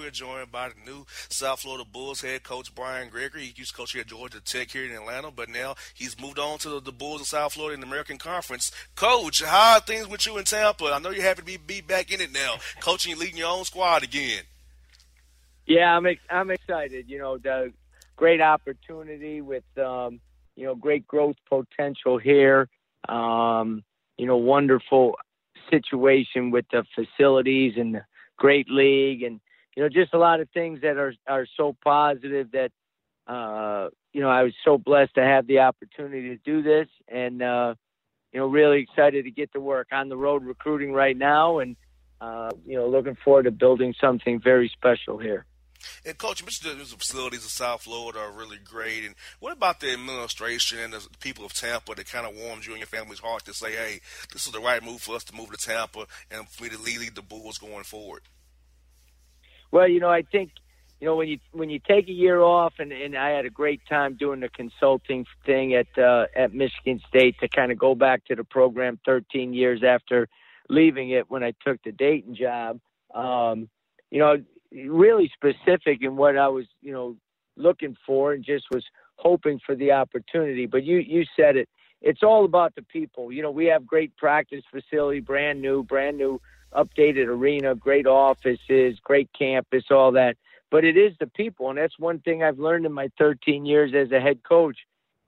we're joined by the new South Florida Bulls head coach Brian Gregory. He used to coach here at Georgia Tech here in Atlanta, but now he's moved on to the, Bulls of South Florida in the American Conference. Coach, how are things with you in Tampa? I know you're happy to be, be back in it now, coaching, leading your own squad again. Yeah, I'm ex- I'm excited. You know, the great opportunity with um, you know great growth potential here. Um, you know, wonderful situation with the facilities and the great league, and you know, just a lot of things that are are so positive that uh, you know I was so blessed to have the opportunity to do this, and uh, you know, really excited to get to work on the road recruiting right now, and uh, you know, looking forward to building something very special here. And coach, the facilities of South Florida are really great. And what about the administration and the people of Tampa that kind of warms you and your family's heart to say, "Hey, this is the right move for us to move to Tampa and for me to lead the Bulls going forward"? Well, you know, I think you know when you when you take a year off, and, and I had a great time doing the consulting thing at uh, at Michigan State to kind of go back to the program 13 years after leaving it when I took the Dayton job. Um, you know, really specific in what I was, you know, looking for and just was hoping for the opportunity. But you you said it. It's all about the people. You know, we have great practice facility, brand new, brand new updated arena, great offices, great campus, all that. But it is the people, and that's one thing I've learned in my 13 years as a head coach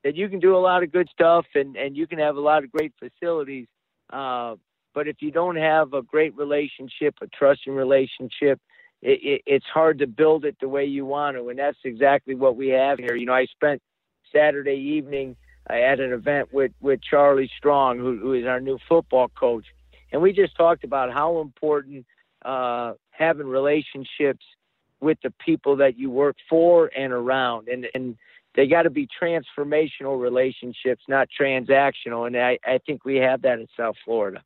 that you can do a lot of good stuff and and you can have a lot of great facilities. Uh, but if you don't have a great relationship, a trusting relationship, it, it, it's hard to build it the way you want to, and that's exactly what we have here. You know, I spent Saturday evening uh, at an event with with Charlie Strong, who, who is our new football coach, and we just talked about how important uh, having relationships with the people that you work for and around, and and they got to be transformational relationships, not transactional. And I, I think we have that in South Florida.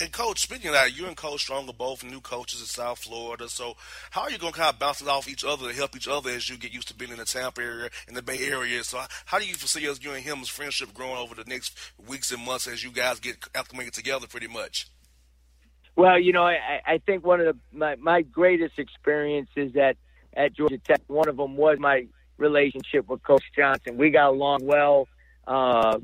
And coach, speaking of that, you and Coach Strong are both new coaches in South Florida. So how are you going to kind of bounce it off each other to help each other as you get used to being in the Tampa area, in the Bay Area? So how do you foresee us, you and him's friendship growing over the next weeks and months as you guys get acclimated together, pretty much? Well, you know, I, I think one of the my, my greatest experiences at at Georgia Tech, one of them was my relationship with Coach Johnson. We got along well. Uh,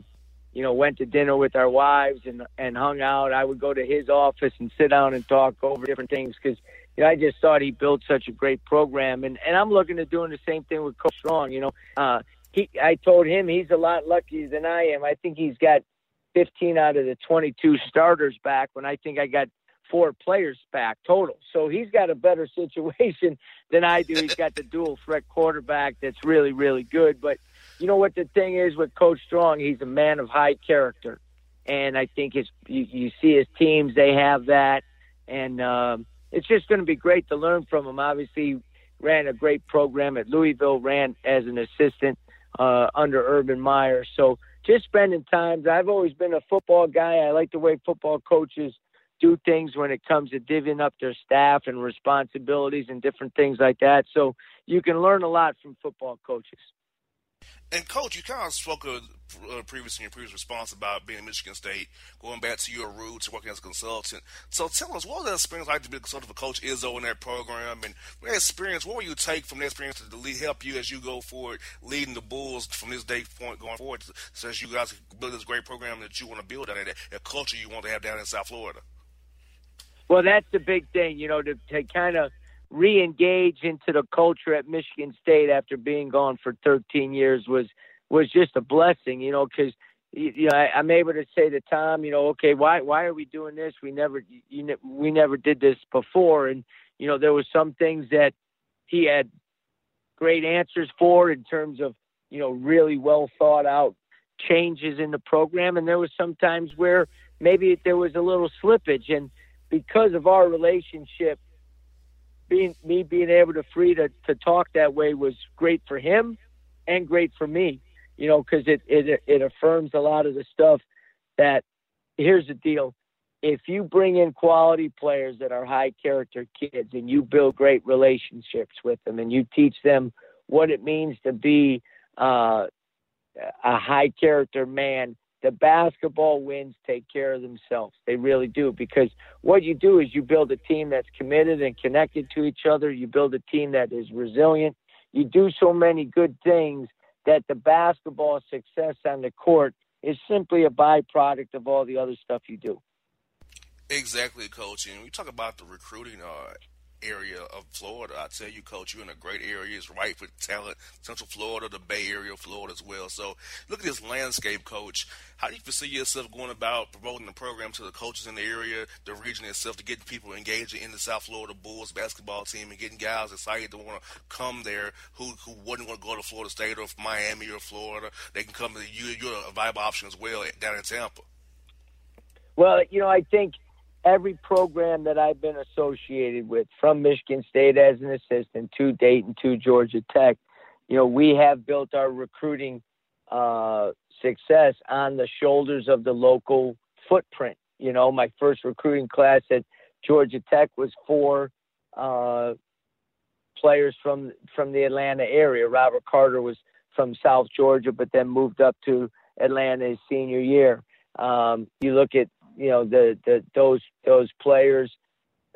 you know, went to dinner with our wives and and hung out. I would go to his office and sit down and talk over different things because you know I just thought he built such a great program, and and I'm looking at doing the same thing with Coach Strong. You know, uh, he I told him he's a lot luckier than I am. I think he's got 15 out of the 22 starters back when I think I got four players back total. So he's got a better situation than I do. He's got the dual threat quarterback that's really really good, but you know what the thing is with Coach Strong? He's a man of high character, and I think his you, you see his teams they have that, and um, it's just going to be great to learn from him. Obviously, ran a great program at Louisville, ran as an assistant uh, under Urban Meyer, so just spending times. I've always been a football guy. I like the way football coaches do things when it comes to divvying up their staff and responsibilities and different things like that. So you can learn a lot from football coaches. And coach, you kind of spoke uh, previously in your previous response about being at Michigan State, going back to your roots, working as a consultant. So tell us, what was that experience like to be a consultant for Coach Izzo in that program, and that experience, what will you take from that experience to lead, help you as you go forward, leading the Bulls from this day point going forward, as you guys build this great program that you want to build out of that, that culture you want to have down in South Florida? Well, that's the big thing, you know, to, to kind of – re-engage into the culture at Michigan State after being gone for 13 years was was just a blessing, you know, because you know I, I'm able to say to Tom, you know, okay, why why are we doing this? We never you we never did this before, and you know there was some things that he had great answers for in terms of you know really well thought out changes in the program, and there was some times where maybe there was a little slippage, and because of our relationship being me being able to free to, to talk that way was great for him and great for me, you know, because it, it it affirms a lot of the stuff that here's the deal. If you bring in quality players that are high character kids and you build great relationships with them and you teach them what it means to be uh, a high character man, the basketball wins take care of themselves. They really do because what you do is you build a team that's committed and connected to each other. You build a team that is resilient. You do so many good things that the basketball success on the court is simply a byproduct of all the other stuff you do. Exactly, coach. And we talk about the recruiting uh, area of Florida. I tell you, Coach, you're in a great area. It's right for talent. Central Florida, the Bay Area of Florida as well. So look at this landscape, Coach. How do you foresee yourself going about promoting the program to the coaches in the area, the region itself, to get people engaged in the South Florida Bulls basketball team and getting guys excited to want to come there who who wouldn't want to go to Florida State or Miami or Florida? They can come to you. You're a viable option as well down in Tampa. Well, you know, I think every program that I've been associated with, from Michigan State as an assistant to Dayton to Georgia Tech, you know, we have built our recruiting uh, success on the shoulders of the local footprint. You know, my first recruiting class at Georgia Tech was four uh, players from from the Atlanta area. Robert Carter was from South Georgia, but then moved up to Atlanta his senior year. Um, you look at you know the, the those those players.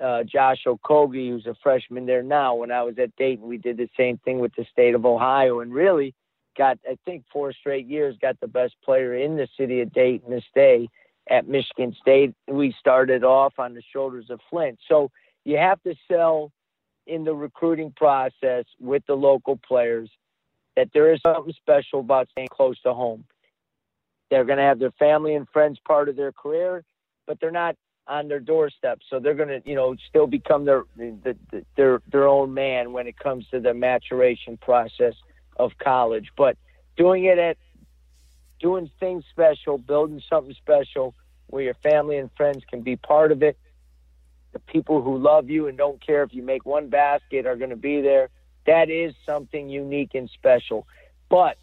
Uh, Josh Okogie, who's a freshman there now. When I was at Dayton, we did the same thing with the state of Ohio, and really got I think four straight years got the best player in the city of Dayton to stay at Michigan State. We started off on the shoulders of Flint, so you have to sell in the recruiting process with the local players that there is something special about staying close to home. They're going to have their family and friends part of their career, but they're not on their doorstep. So they're going to, you know, still become their the, the, their their own man when it comes to the maturation process of college. But doing it at doing things special, building something special where your family and friends can be part of it. The people who love you and don't care if you make one basket are going to be there. That is something unique and special. But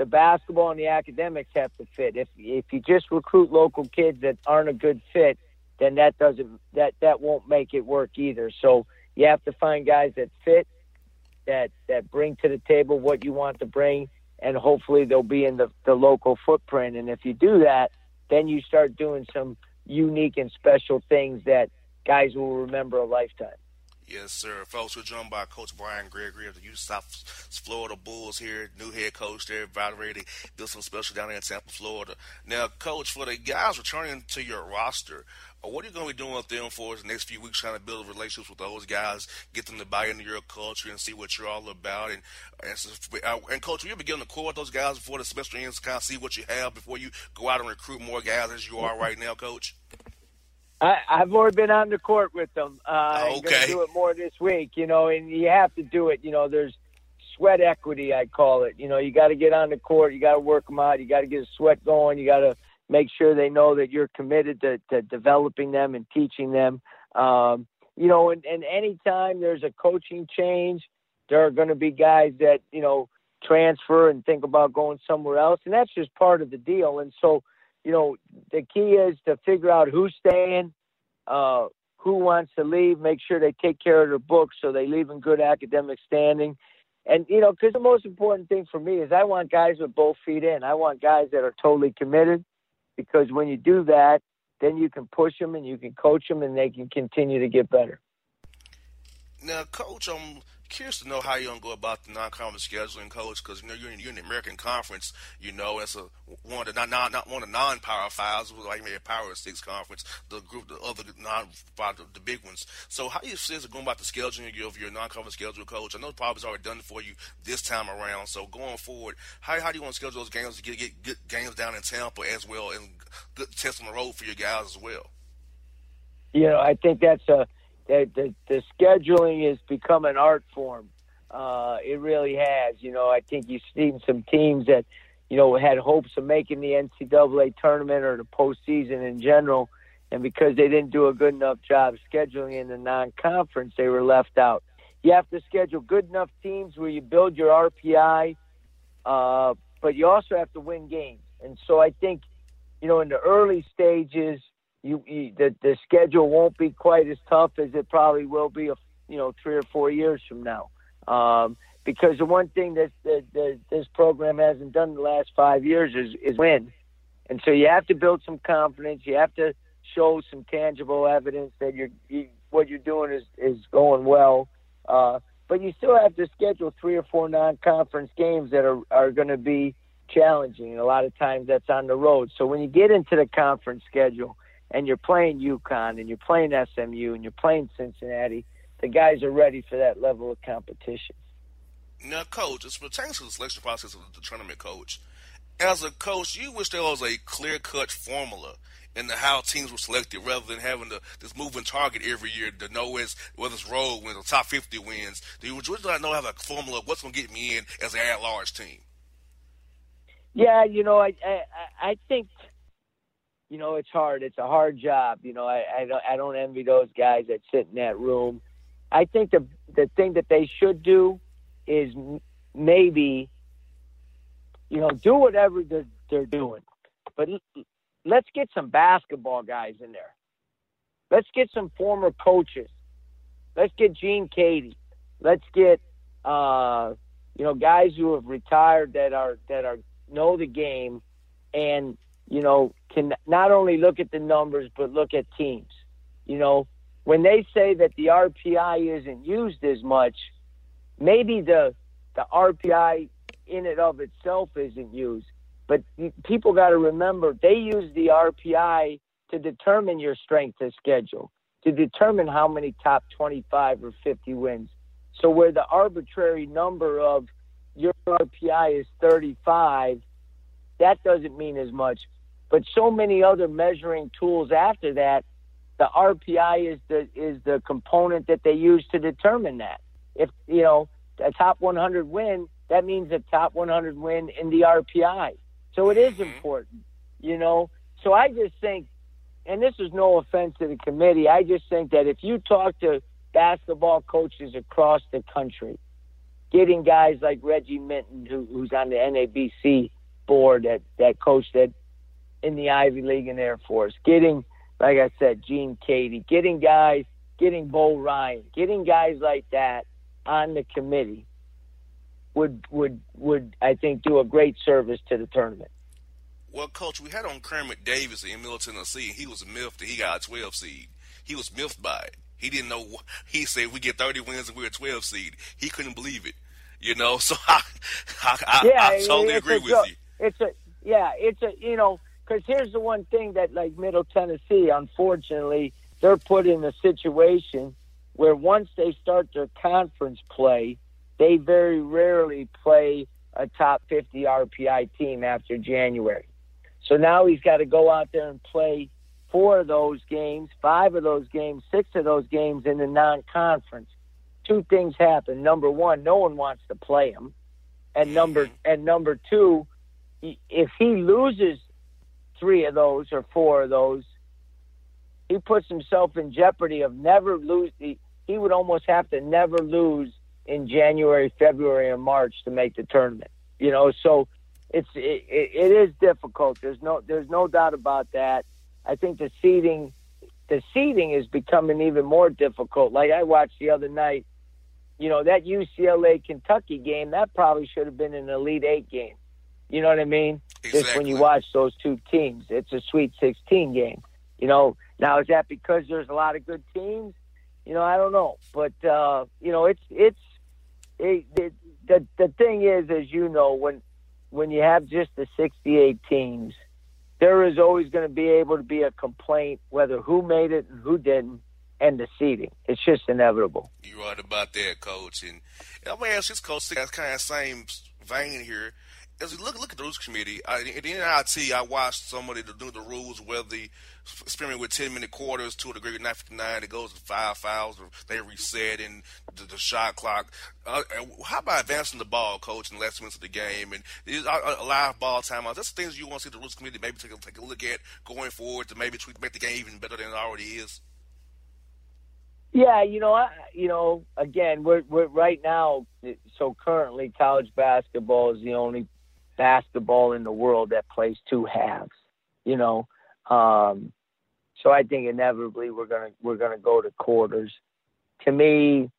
the basketball and the academics have to fit. If if you just recruit local kids that aren't a good fit, then that doesn't that that won't make it work either. So you have to find guys that fit, that that bring to the table what you want to bring, and hopefully they'll be in the the local footprint. And if you do that, then you start doing some unique and special things that guys will remember a lifetime. Yes, sir. Folks, we're joined by Coach Brian Gregory of the U South Florida Bulls here, new head coach there, to build some special down there in Tampa, Florida. Now, Coach, for the guys returning to your roster, uh, what are you going to be doing with them for the next few weeks, trying to build relationships with those guys, get them to buy into your culture and see what you're all about? And and, uh, and Coach, will you begin to core with those guys before the semester ends, kind of see what you have before you go out and recruit more guys as you are right now, Coach? I, I've already been on the court with them. Uh, I'm okay. going to do it more this week, you know, and you have to do it. You know, there's sweat equity, I call it. You know, you got to get on the court, you got to work them out, you got to get a sweat going, you got to make sure they know that you're committed to, to developing them and teaching them. Um, you know, and, and anytime there's a coaching change, there are going to be guys that, you know, transfer and think about going somewhere else. And that's just part of the deal. And so, you know, the key is to figure out who's staying, uh, who wants to leave, make sure they take care of their books so they leave in good academic standing. And, you know, because the most important thing for me is I want guys with both feet in. I want guys that are totally committed because when you do that, then you can push them and you can coach them and they can continue to get better. Now, coach, I'm curious to know how you're going to go about the non-conference scheduling, coach, because you know you're in, you're in, the American Conference. You know, it's a one of the not not one of the non-power fives, like maybe a Power Six conference, the group, the other non the big ones. So, how you is going about the scheduling of your non-conference schedule, coach? I know probably already done for you this time around. So, going forward, how how do you want to schedule those games to get get good games down in Tampa as well, and good tests on the road for your guys as well? You know, I think that's a the, the, the scheduling has become an art form. Uh, it really has. You know, I think you've seen some teams that, you know, had hopes of making the NCAA tournament or the postseason in general, and because they didn't do a good enough job scheduling in the non-conference, they were left out. You have to schedule good enough teams where you build your RPI, uh, but you also have to win games. And so I think, you know, in the early stages, you, you the the schedule won't be quite as tough as it probably will be, a, you know, three or four years from now. Um, because the one thing that, that, that this program hasn't done the last five years is, is win, And so you have to build some confidence. You have to show some tangible evidence that you're you, what you're doing is is going well. Uh, but you still have to schedule three or four non-conference games that are are going to be challenging. And a lot of times that's on the road. So when you get into the conference schedule and you're playing UConn and you're playing SMU and you're playing Cincinnati, the guys are ready for that level of competition. Now, coach, as pertains to the selection process of the tournament, coach, as a coach, you wish there was a clear-cut formula in the how teams were selected, rather than having the, this moving target every year to know it's, whether it's road wins or top 50 wins. Do you, would you not know have a formula of what's going to get me in as an at-large team? Yeah, you know, I, I I think you know it's hard. It's a hard job. You know, I I don't I don't envy those guys that sit in that room. I think the the thing that they should do is maybe you know do whatever they're, they're doing, but let's get some basketball guys in there. Let's get some former coaches. Let's get Gene Keady. Let's get uh, you know guys who have retired that are that are know the game, and you know can not only look at the numbers but look at teams. You know, when they say that the RPI isn't used as much, maybe the the RPI in and of itself isn't used. But people got to remember they use the RPI to determine your strength of schedule, to determine how many top 25 or 50 wins. So where the arbitrary number of your RPI is 35, that doesn't mean as much. But so many other measuring tools after that, the RPI is the is the component that they use to determine that. If you know a top 100 win, that means a top 100 win in the RPI. So it is mm-hmm. important, you know. So I just think, and this is no offense to the committee, I just think that if you talk to basketball coaches across the country, getting guys like Reggie Minton, who, who's on the NABC board that that coached at in the Ivy League and Air Force, getting like I said, Gene Keady, getting guys, getting Bo Ryan, getting guys like that on the committee would would would I think do a great service to the tournament. Well, coach, we had on Kermit Davis in Middle Tennessee. He was miffed that he got a 12 seed. He was miffed by it. He didn't know. He said we get 30 wins and we're a 12 seed. He couldn't believe it. You know, so I, I, yeah, I, I totally agree a, with you. It's a yeah, it's a you know because here's the one thing that like Middle Tennessee, unfortunately, they're put in a situation where once they start their conference play, they very rarely play a top 50 RPI team after January. So now he's got to go out there and play four of those games, five of those games, six of those games in the non-conference. Two things happen. Number one, no one wants to play him, and number and number two, if he loses three of those or four of those, he puts himself in jeopardy of never lose. He, he would almost have to never lose in January, February, and March to make the tournament. You know, so it's it, it is difficult. There's no there's no doubt about that. I think the seeding the seeding is becoming even more difficult. Like I watched the other night, you know, that UCLA Kentucky game, that probably should have been an Elite Eight game. You know what I mean? Exactly. Just when you watch those two teams, it's a Sweet 16 game. You know, now is that because there's a lot of good teams? You know, I don't know, but uh, you know, it's it's it, it, the the thing is, as you know, when when you have just the 68 teams, there is always going to be able to be a complaint whether who made it and who didn't, and the seeding. It's just inevitable. You're right about that, coach. And I'm gonna ask this coach, that's kind of same vein here as we look look at the rules committee, I, at the NIT, I watched somebody do the rules where the experiment with ten minute quarters to a degree with nine fifty nine, it goes to five fouls, or they reset in the, the shot clock. Uh, how about advancing the ball, coach, in the last minutes of the game and is, uh, live ball timeout? That's the things you want to see the rules committee maybe take a, take a look at going forward to maybe tweak, make the game even better than it already is. Yeah, you know, I, you know, again, we're we're right now. So currently, college basketball is the only basketball in the world that plays two halves. You know, um, so I think inevitably we're gonna we're gonna go to quarters. To me,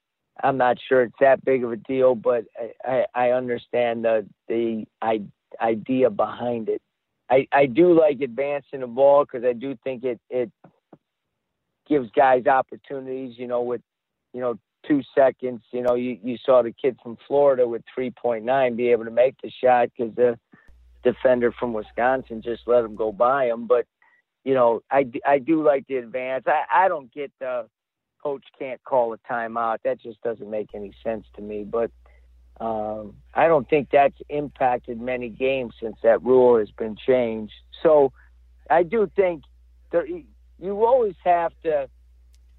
I'm not sure it's that big of a deal, but I, I, I understand the the I, idea behind it. I I do like advancing the ball because I do think it it gives guys opportunities. You know, with you know two seconds. You know, you you saw the kid from Florida with 3.9 be able to make the shot because the defender from Wisconsin just let him go by him. But you know, I I do like the advance. I I don't get the coach can't call a timeout. That just doesn't make any sense to me. But um, I don't think that's impacted many games since that rule has been changed. So I do think there, you always have to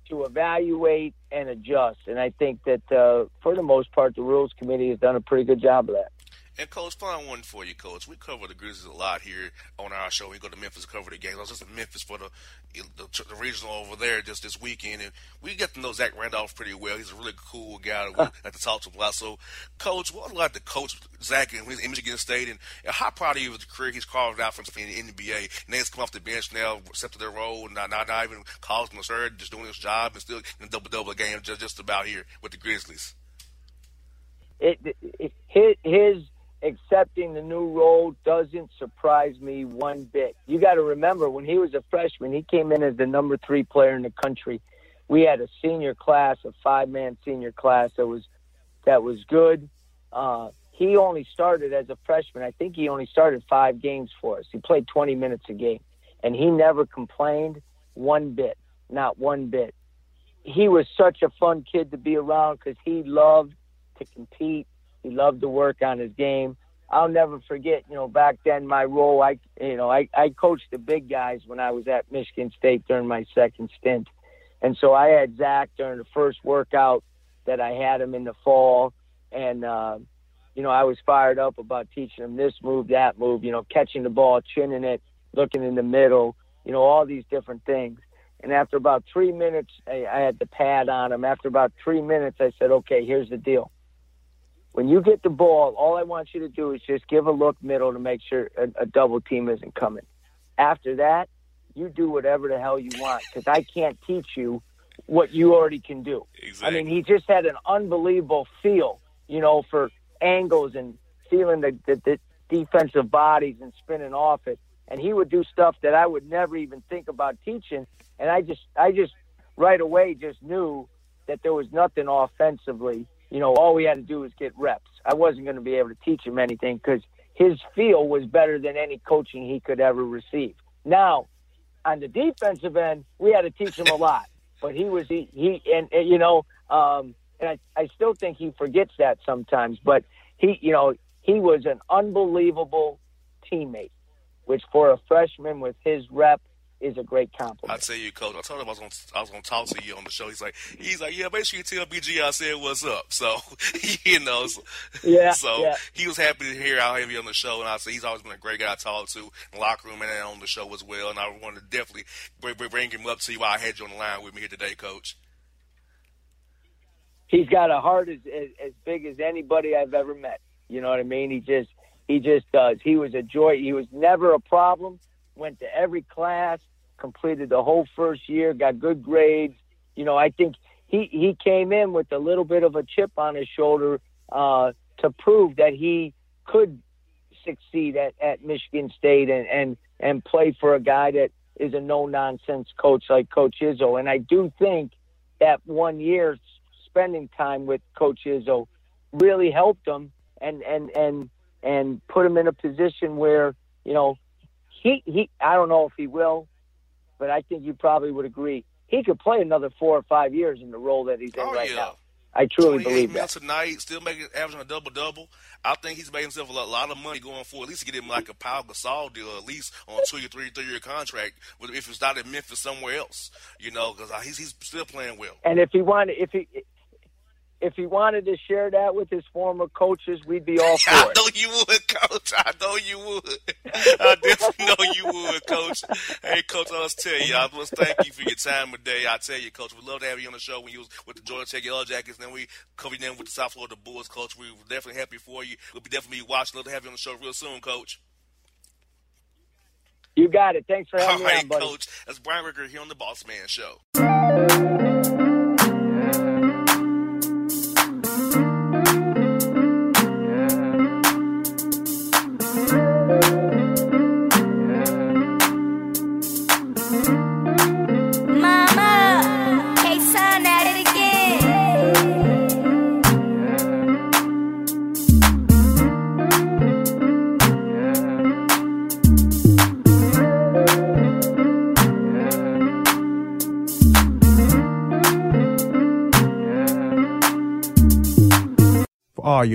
to evaluate and adjust, and I think that uh, for the most part, the rules committee has done a pretty good job of that. And coach, final one for you, coach. We cover the Grizzlies a lot here on our show. We go to Memphis to cover the games. I was just in Memphis for the, the, the regional over there just this weekend, and we get to know Zach Randolph pretty well. He's a really cool guy that we like to talk to a lot. So, coach, what would like to coach Zach in, in Michigan State, and how proud of you of the career he's carved out from in the NBA. And he's come off the bench now, accepted their role, and not, not, not even causing a third, just doing his job, and still in double double game just just about here with the Grizzlies. It, it, his, his accepting the new role doesn't surprise me one bit. You got to remember when he was a freshman, he came in as the number three player in the country. We had a senior class, a five man senior class that was that was good. Uh, he only started as a freshman. I think he only started five games for us. He played 20 minutes a game, and he never complained one bit, not one bit. He was such a fun kid to be around because he loved to compete he loved to work on his game. I'll never forget, you know, back then my role, I, you know, I, I coached the big guys when I was at Michigan State during my second stint. And so I had Zach during the first workout that I had him in the fall. And, uh, you know, I was fired up about teaching him this move, that move, you know, catching the ball, chinning it, looking in the middle, you know, all these different things. And after about three minutes, I, I had the pad on him. After about three minutes, I said, okay, here's the deal when you get the ball, all I want you to do is just give a look middle to make sure a, a double team isn't coming. After that, you do whatever the hell you want because I can't teach you what you already can do. Exactly. I mean, he just had an unbelievable feel, you know, for angles and feeling the, the, the defensive bodies and spinning off it. And he would do stuff that I would never even think about teaching. And I just, I just right away just knew that there was nothing offensively you know, all we had to do was get reps. I wasn't going to be able to teach him anything because his feel was better than any coaching he could ever receive. Now, on the defensive end, we had to teach him a lot, but he was he, he and, and you know, um, and I, I still think he forgets that sometimes. But he, you know, he was an unbelievable teammate, which for a freshman with his rep is a great compliment. I tell you, coach. I told him I was going I was going to talk to you on the show. He's like, he's like, yeah, make sure you tell BG I said what's up. So, you know, so, yeah. So yeah. he was happy to hear I have you on the show, and I said he's always been a great guy to talk to in the locker room and on the show as well. And I wanted to definitely bring, bring him up to you while I had you on the line with me here today, coach. He's got a heart as, as as big as anybody I've ever met. You know what I mean? He just he just does. He was a joy. He was never a problem. Went to every class completed the whole first year, got good grades. You know, I think he he came in with a little bit of a chip on his shoulder uh, to prove that he could succeed at, at Michigan State and, and and play for a guy that is a no nonsense coach like Coach Izzo. And I do think that one year spending time with Coach Izzo really helped him and and and and put him in a position where you know he he I don't know if he will but I think you probably would agree he could play another four or five years in the role that he's in oh, right yeah. now. I truly believe that. tonight, still making averaging a double double. I think he's made himself a lot, lot, of money going forward. At least to get him like a Pau Gasol deal, at least on two year, three, three year contract. If it's not in Memphis, somewhere else, you know, because uh, he's he's still playing well. And if he wanted, if he if he wanted to share that with his former coaches, we'd be all for it. I know you would, Coach. I know you would. I definitely know you would, Coach. Hey, Coach, I must tell you, I must thank you for your time today. I tell you, Coach, we'd love to have you on the show when you was with the Georgia Tech Yellow Jackets. Then we covered them with the South Florida Bulls, Coach. We were definitely happy for you. We'll be definitely watching. Love to have you on the show real soon, Coach. You got it. Thanks for having All me right, on, buddy. Coach. That's Brian Gregory here on the Boss Man Show.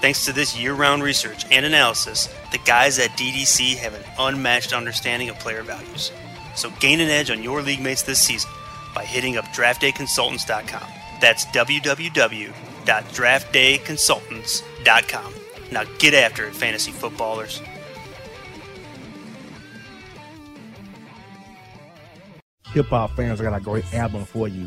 Thanks to this year round research and analysis, the guys at DDC have an unmatched understanding of player values. So gain an edge on your league mates this season by hitting up draftdayconsultants.com. That's www.draftdayconsultants.com. Now get after it, fantasy footballers. Hip hop fans, I got a great album for you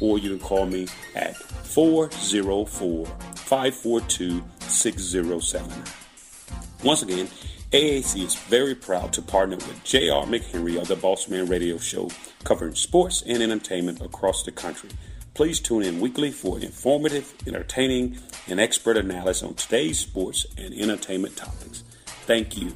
Or you can call me at 404 542 6079. Once again, AAC is very proud to partner with J.R. McHenry of the Bossman Radio Show, covering sports and entertainment across the country. Please tune in weekly for informative, entertaining, and expert analysis on today's sports and entertainment topics. Thank you.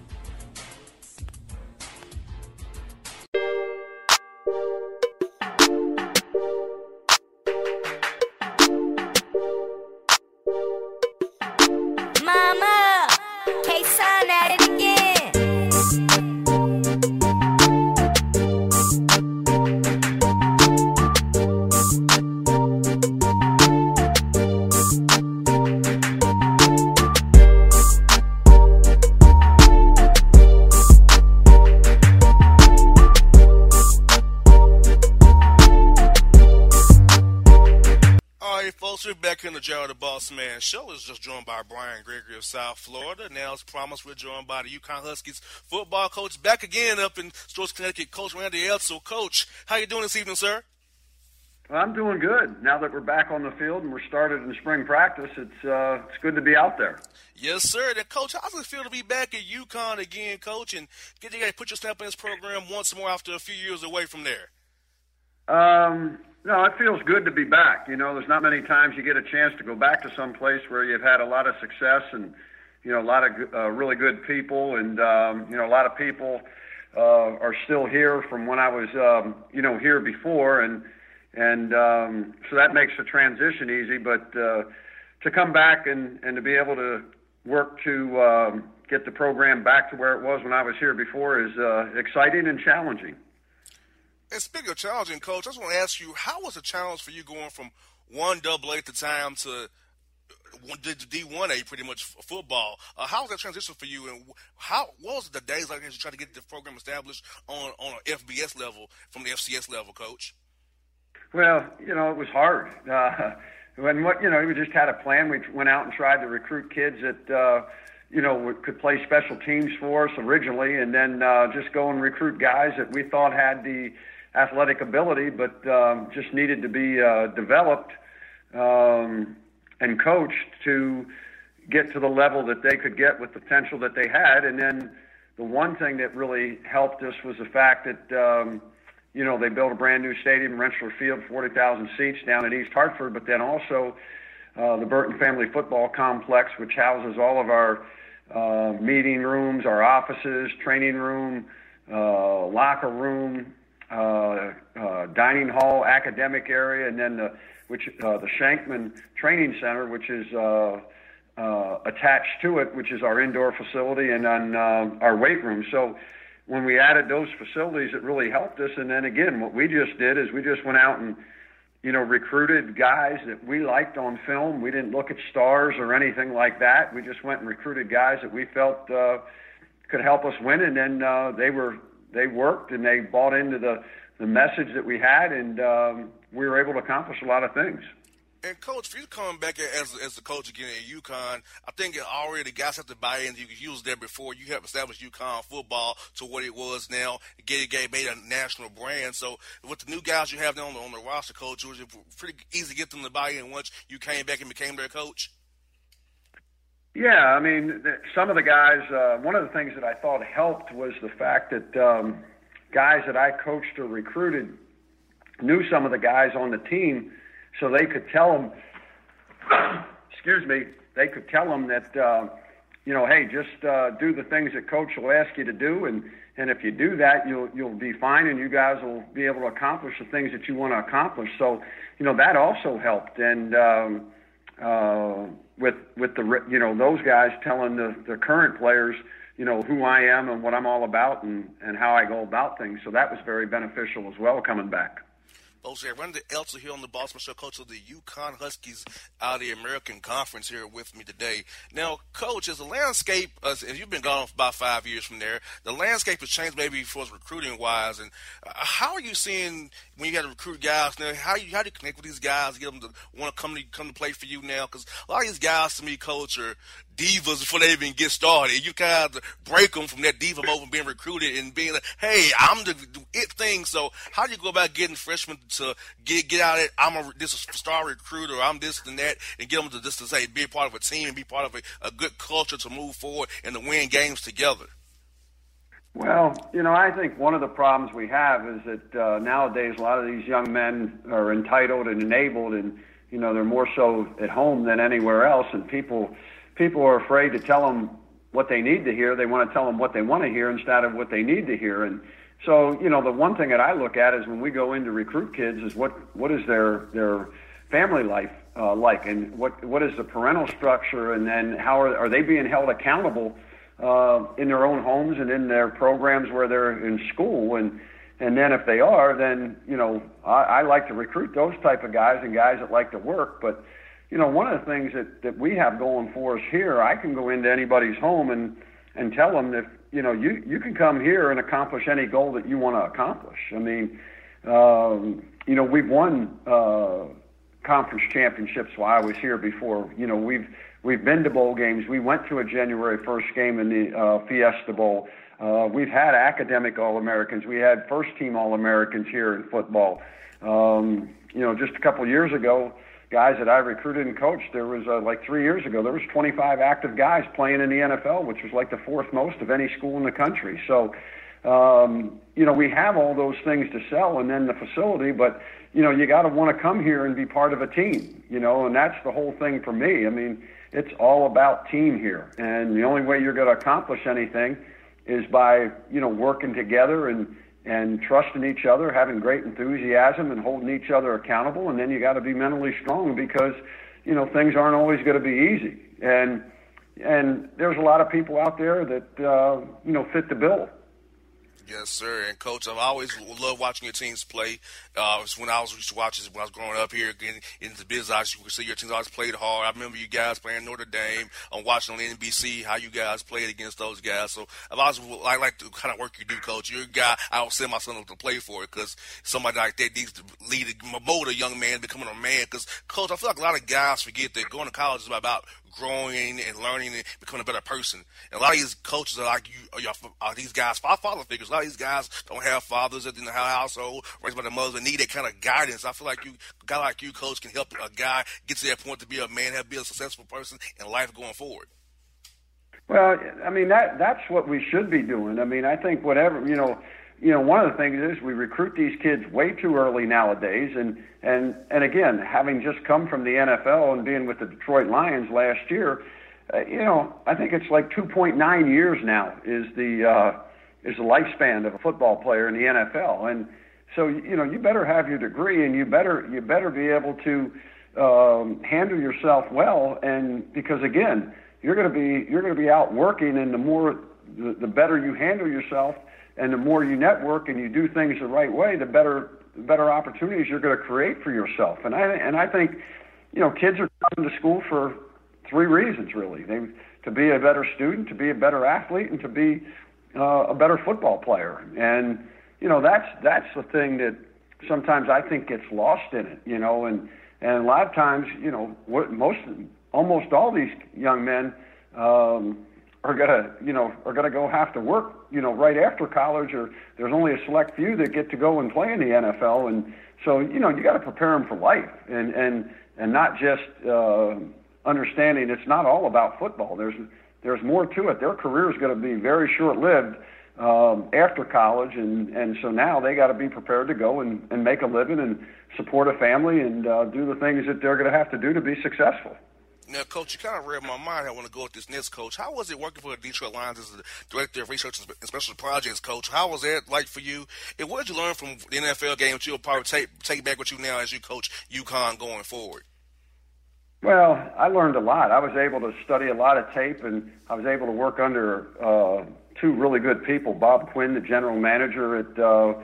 Show is just joined by Brian Gregory of South Florida. Now, as promised, we're joined by the UConn Huskies football coach back again up in Storrs, Connecticut, Coach Randy Edsall. Coach, how you doing this evening, sir? I'm doing good. Now that we're back on the field and we're started in spring practice, it's uh, it's good to be out there. Yes, sir. And coach, how's it feel to be back at UConn again, coach, and get to put your stamp in this program once more after a few years away from there? Um, no, it feels good to be back. You know, there's not many times you get a chance to go back to some place where you've had a lot of success and you know a lot of uh, really good people, and um, you know a lot of people uh, are still here from when I was um, you know here before, and and um, so that makes the transition easy. But uh, to come back and and to be able to work to um, get the program back to where it was when I was here before is uh, exciting and challenging. And speaking of challenging, coach, I just want to ask you, how was the challenge for you going from one double A at the time to D one A, pretty much football? Uh, how was that transition for you, and how what was the days like as you try to get the program established on on an FBS level from the FCS level, coach? Well, you know, it was hard. Uh, and what you know, we just had a plan. We went out and tried to recruit kids that uh, you know could play special teams for us originally, and then uh, just go and recruit guys that we thought had the athletic ability, but um, just needed to be uh, developed um, and coached to get to the level that they could get with the potential that they had. And then the one thing that really helped us was the fact that, um, you know, they built a brand new stadium, Rentschler Field, 40,000 seats down in East Hartford, but then also uh, the Burton Family Football Complex, which houses all of our uh, meeting rooms, our offices, training room, uh, locker room, uh, uh, dining hall, academic area, and then the which uh, the Shenkman Training Center, which is uh, uh, attached to it, which is our indoor facility, and on uh, our weight room. So when we added those facilities, it really helped us. And then again, what we just did is we just went out and you know recruited guys that we liked on film. We didn't look at stars or anything like that. We just went and recruited guys that we felt uh, could help us win, and then uh, they were they worked and they bought into the the message that we had, and um, we were able to accomplish a lot of things. And coach, for you coming back as as the coach again at UConn, I think already the guys have to buy in. You was there before. You have established UConn football to what it was now. Get it made a national brand. So with the new guys you have now on the, on the roster, coach, was it pretty easy to get them to buy in once you came back and became their coach? Yeah, I mean, some of the guys. Uh, one of the things that I thought helped was the fact that um, guys that I coached or recruited knew some of the guys on the team so they could tell them, excuse me, they could tell them that, uh, you know, hey, just uh, do the things that coach will ask you to do, and and if you do that, you'll you'll be fine, and you guys will be able to accomplish the things that you want to accomplish. So, you know, that also helped, and um, uh, with with the you know those guys telling the the current players, you know, who I am and what I'm all about, and and how I go about things. So that was very beneficial as well coming back. Folks, I Randy Edsall here on the Bossman Show, coach of the UConn Huskies out of the American Conference here with me today. Now, coach, as the landscape, as you've been gone for about five years from there, the landscape has changed maybe for recruiting wise. And uh, how are you seeing when you got to recruit guys now? How you how do you connect with these guys, get them to want to come to come to play for you now? Because a lot of these guys, to me, coach, are divas before they even get started. You kind of break them from that diva mode of being recruited and being like, hey, I'm the it thing. So how do you go about getting freshmen to get get out of it? I'm a this star recruiter. I'm this and that, and get them to just to say be a part of a team and be part of a, a good culture to move forward and to win games together. Well, you know, I think one of the problems we have is that uh, nowadays a lot of these young men are entitled and enabled, and you know they're more so at home than anywhere else, and people people are afraid to tell them what they need to hear. They want to tell them what they want to hear instead of what they need to hear. And so, you know, the one thing that I look at is when we go in to recruit kids is what what is their their family life uh, like, and what what is the parental structure, and then how are are they being held accountable uh, in their own homes and in their programs where they're in school, and and then if they are, then you know I, I like to recruit those type of guys and guys that like to work, but you know, one of the things that, that we have going for us here, I can go into anybody's home and, and tell them that, you know, you, you can come here and accomplish any goal that you want to accomplish. I mean, um, you know, we've won uh, conference championships while I was here before. You know, we've we've been to bowl games. We went to a January 1st game in the uh, Fiesta Bowl. Uh, we've had academic All Americans. We had first team All Americans here in football. Um, you know, just a couple years ago, guys that I recruited and coached, there was uh, like three years ago, there was 25 active guys playing in the NFL, which was like the fourth most of any school in the country. So, um, you know, we have all those things to sell and then the facility, but, you know, you got to want to come here and be part of a team, you know, and that's the whole thing for me. I mean, it's all about team here. And the only way you're going to accomplish anything is by, you know, working together and, and trusting each other, having great enthusiasm, and holding each other accountable. And then you got to be mentally strong because you know things aren't always going to be easy. And and there's a lot of people out there that uh, you know fit the bill. Yes, sir. And coach, I've always loved watching your teams play. Uh, when I was used to watch when I was growing up here, getting into the business, you could see your teams always played hard. I remember you guys playing Notre Dame. I'm watching on NBC how you guys played against those guys. So always I like the kind of work you do, coach. You're a guy I don't send my son up to play for it because somebody like that needs to lead, mold a young man becoming a man. Because coach, I feel like a lot of guys forget that going to college is about growing and learning and becoming a better person. And a lot of these coaches are like you, are, are these guys, father figures. A lot of these guys don't have fathers in the household, raised by their mothers, and need that kind of guidance. I feel like you, a guy like you, coach, can help a guy get to that point to be a man, have be a successful person in life going forward. Well, I mean that that's what we should be doing. I mean, I think whatever you know you know, one of the things is we recruit these kids way too early nowadays, and and and again, having just come from the NFL and being with the Detroit Lions last year, uh, you know, I think it's like 2.9 years now is the uh, is the lifespan of a football player in the NFL, and so you know, you better have your degree, and you better you better be able to um, handle yourself well, and because again, you're going to be you're going to be out working, and the more the, the better you handle yourself and the more you network and you do things the right way, the better the better opportunities you're going to create for yourself. And I and I think, you know, kids are coming to school for three reasons really. They to be a better student, to be a better athlete, and to be uh, a better football player. And you know, that's that's the thing that sometimes I think gets lost in it. You know, and and a lot of times, you know, what most almost all these young men. Um, are gonna you know are gonna go have to work you know right after college or there's only a select few that get to go and play in the NFL and so you know you got to prepare them for life and and and not just uh, understanding it's not all about football there's there's more to it their career is going to be very short lived um, after college and and so now they got to be prepared to go and and make a living and support a family and uh, do the things that they're going to have to do to be successful. Now, Coach, you kind of read my mind. I want to go with this next, Coach. How was it working for the Detroit Lions as the Director of Research and Special Projects, Coach? How was that like for you? And what did you learn from the NFL game that you'll probably take, take back with you now as you coach UConn going forward? Well, I learned a lot. I was able to study a lot of tape, and I was able to work under uh, two really good people Bob Quinn, the general manager at, uh,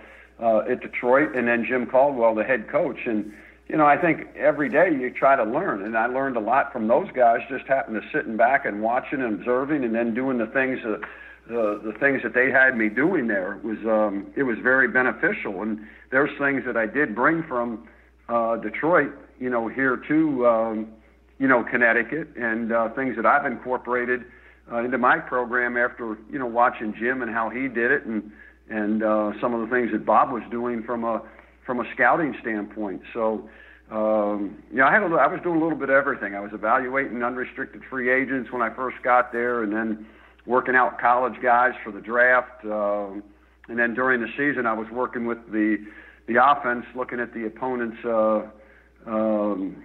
uh, at Detroit, and then Jim Caldwell, the head coach. And you know, I think every day you try to learn, and I learned a lot from those guys. Just happened to sitting back and watching and observing, and then doing the things that the the things that they had me doing there was um, it was very beneficial. And there's things that I did bring from uh, Detroit, you know, here to um, you know Connecticut, and uh, things that I've incorporated uh, into my program after you know watching Jim and how he did it, and and uh, some of the things that Bob was doing from a from a scouting standpoint. So, um, know, I had I was doing a little bit of everything. I was evaluating unrestricted free agents when I first got there, and then working out college guys for the draft. Um, and then during the season, I was working with the the offense, looking at the opponent's, uh, um,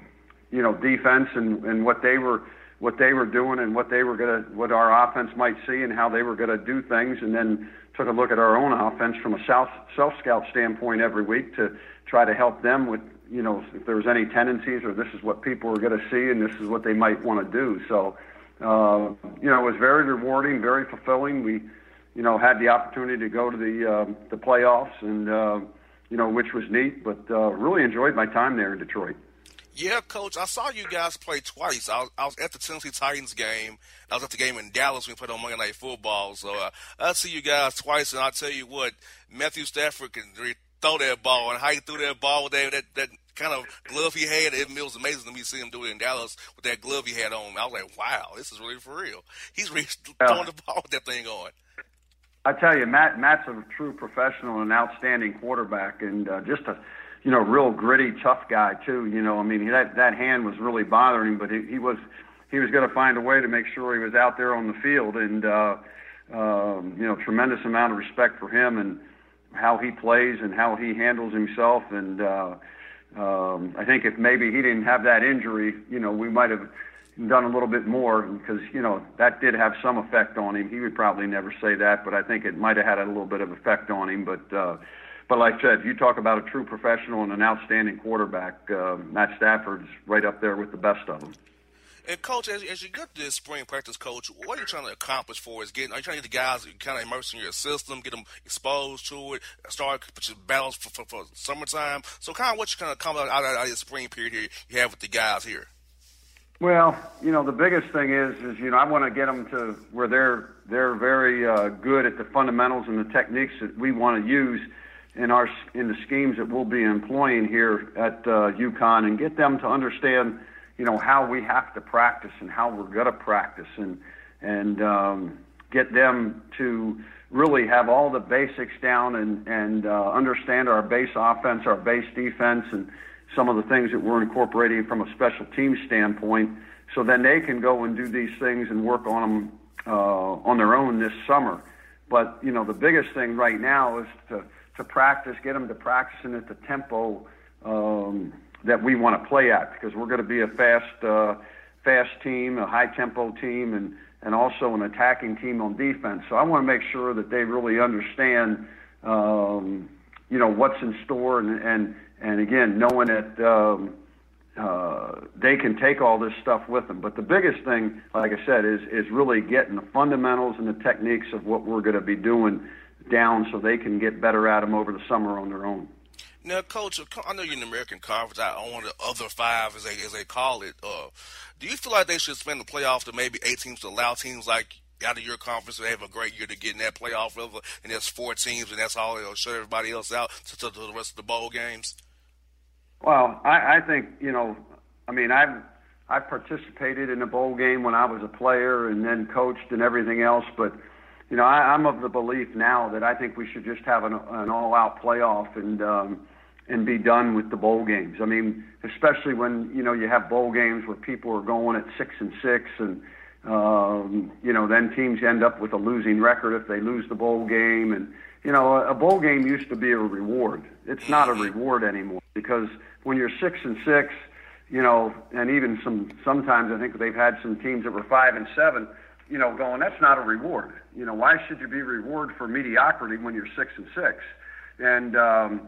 you know, defense and, and what they were what they were doing and what they were gonna what our offense might see and how they were gonna do things, and then took a look at our own offense from a self self scout standpoint every week to try to help them with you know if there was any tendencies or this is what people were going to see and this is what they might want to do. So uh, you know it was very rewarding, very fulfilling. We you know had the opportunity to go to the uh, the playoffs and uh, you know which was neat, but uh, really enjoyed my time there in Detroit. Yeah, coach. I saw you guys play twice. I was, I was at the Tennessee Titans game. I was at the game in Dallas when we played on Monday Night Football. So uh, I see you guys twice, and I'll tell you what, Matthew Stafford can throw that ball, and how he threw that ball with that, that, that kind of glove he had. It was amazing to me see him do it in Dallas with that glove he had on. I was like, wow, this is really for real. He's really throwing the ball with that thing on. I tell you, Matt. Matt's a true professional and outstanding quarterback, and uh, just a you know, real gritty, tough guy too. You know, I mean, that that hand was really bothering him, but he, he was he was going to find a way to make sure he was out there on the field, and uh, um, you know, tremendous amount of respect for him and how he plays and how he handles himself. And uh, um, I think if maybe he didn't have that injury, you know, we might have done a little bit more because you know that did have some effect on him. He would probably never say that, but I think it might have had a little bit of effect on him. But uh, but like I said, you talk about a true professional and an outstanding quarterback. Uh, Matt Stafford's right up there with the best of them. And coach, as, as you get this spring practice, coach, what are you trying to accomplish for? Is getting are you trying to get the guys kind of immersed in your system, get them exposed to it, start put your battles for, for, for summertime? So, kind of what you kind of come out, out, out of the spring period here you have with the guys here. Well, you know, the biggest thing is, is you know, I want to get them to where they're they're very uh, good at the fundamentals and the techniques that we want to use in our in the schemes that we'll be employing here at uh, UConn, and get them to understand you know how we have to practice and how we're going to practice and and um, get them to really have all the basics down and and uh, understand our base offense, our base defense, and some of the things that we're incorporating from a special team standpoint. So then they can go and do these things and work on them uh, on their own this summer. But you know the biggest thing right now is to to practice, get them to practicing at the tempo. Um, that we want to play at because we're going to be a fast, uh, fast team, a high tempo team, and and also an attacking team on defense. So I want to make sure that they really understand, um, you know, what's in store, and and and again, knowing that. Um, uh, they can take all this stuff with them. But the biggest thing, like I said, is is really getting the fundamentals and the techniques of what we're going to be doing down, so they can get better at them over the summer on their own. Now, Coach, I know you're in the American Conference. I own the other five, as they as they call it. Uh, do you feel like they should spend the playoff to maybe eight teams to allow teams like out of your conference to have a great year to get in that playoff level, and there's four teams, and that's all they'll shut everybody else out to, to, to the rest of the bowl games? Well, I, I think you know, I mean, I've I participated in a bowl game when I was a player, and then coached and everything else, but you know, I, I'm of the belief now that I think we should just have an, an all-out playoff and um, and be done with the bowl games. I mean, especially when you know you have bowl games where people are going at six and six, and um, you know then teams end up with a losing record if they lose the bowl game. And you know, a, a bowl game used to be a reward. It's not a reward anymore because when you're six and six, you know, and even some sometimes I think they've had some teams that were five and seven you know, going, that's not a reward. You know, why should you be rewarded for mediocrity when you're six and six? And um,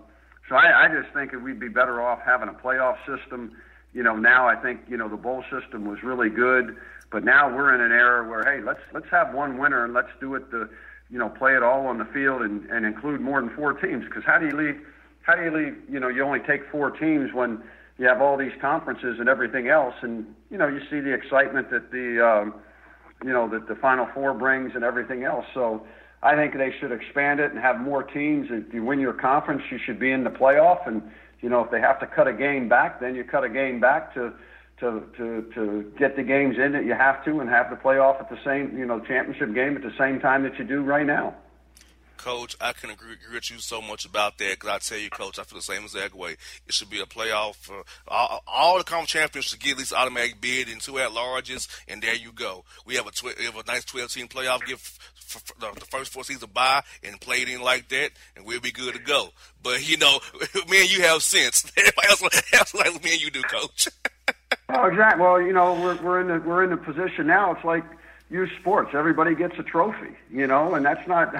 so I, I just think that we'd be better off having a playoff system. You know, now I think you know the bowl system was really good, but now we're in an era where hey, let's let's have one winner and let's do it the, you know, play it all on the field and, and include more than four teams. Because how do you leave? How do you leave? You know, you only take four teams when you have all these conferences and everything else, and you know you see the excitement that the um, you know that the Final Four brings and everything else. So I think they should expand it and have more teams. If you win your conference, you should be in the playoff. And you know if they have to cut a game back, then you cut a game back to to to to get the games in that you have to and have the playoff at the same you know championship game at the same time that you do right now. Coach, I can agree, agree with you so much about that because I tell you, Coach, I feel the same exact way. It should be a playoff. For all, all the conference champions should get at least automatic bid and two at larges, and there you go. We have a tw- we have a nice twelve team playoff. Give for, for the, the, first four seasons a bye and play it in like that, and we'll be good to go. But you know, me and you have sense. Everybody else like me and you do, Coach. oh, exactly. Well, you know, we're we're in the we're in the position now. It's like youth sports. Everybody gets a trophy, you know, and that's not.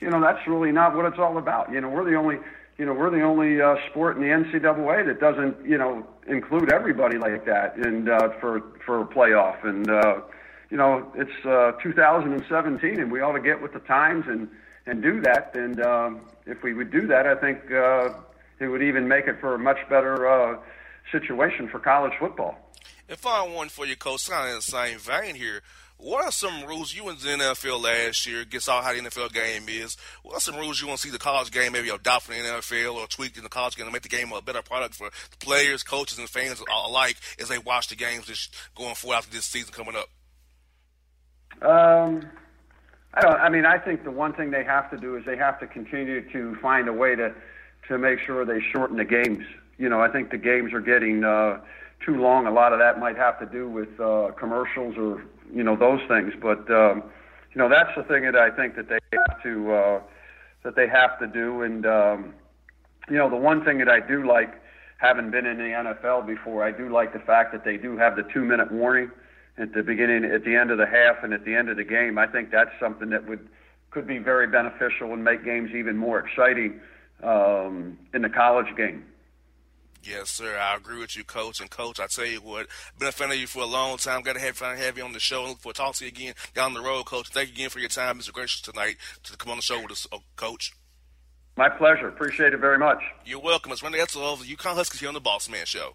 You know, that's really not what it's all about. You know, we're the only, you know, we're the only uh, sport in the NCAA that doesn't, you know, include everybody like that and uh, for for a playoff. And uh, you know, it's uh, 2017, and we ought to get with the times and and do that. And um, if we would do that, I think uh, it would even make it for a much better uh, situation for college football. If I one for you, coach, of in the same vein here. What are some rules you to the NFL last year? All how the NFL game is. What are some rules you want to see the college game maybe adopt in the NFL or tweak in the college game to make the game a better product for the players, coaches, and fans alike as they watch the games this going forward after this season coming up? Um, I don't. I mean, I think the one thing they have to do is they have to continue to find a way to to make sure they shorten the games. You know, I think the games are getting uh, too long. A lot of that might have to do with uh, commercials or you know those things. But um, you know that's the thing that I think that they have to uh, that they have to do. And um, you know the one thing that I do like, having been in the NFL before, I do like the fact that they do have the two minute warning at the beginning, at the end of the half, and at the end of the game. I think that's something that would could be very beneficial and make games even more exciting um, in the college game. Yes, sir. I agree with you, Coach. And Coach, I tell you what, been a fan of you for a long time. Got to have fun have you on the show. Look forward to talking to you again down the road, Coach. Thank you again for your time, Mr. Gracious, tonight to come on the show with us, uh, Coach. My pleasure. Appreciate it very much. You're welcome. It's Randy Edsall of the UConn Huskies here on the Bossman Show.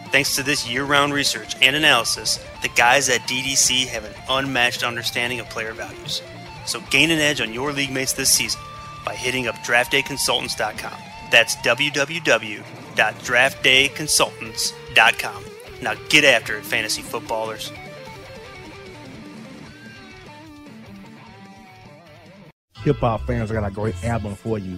Thanks to this year round research and analysis, the guys at DDC have an unmatched understanding of player values. So gain an edge on your league mates this season by hitting up draftdayconsultants.com. That's www.draftdayconsultants.com. Now get after it, fantasy footballers. Hip hop fans, I got a great album for you.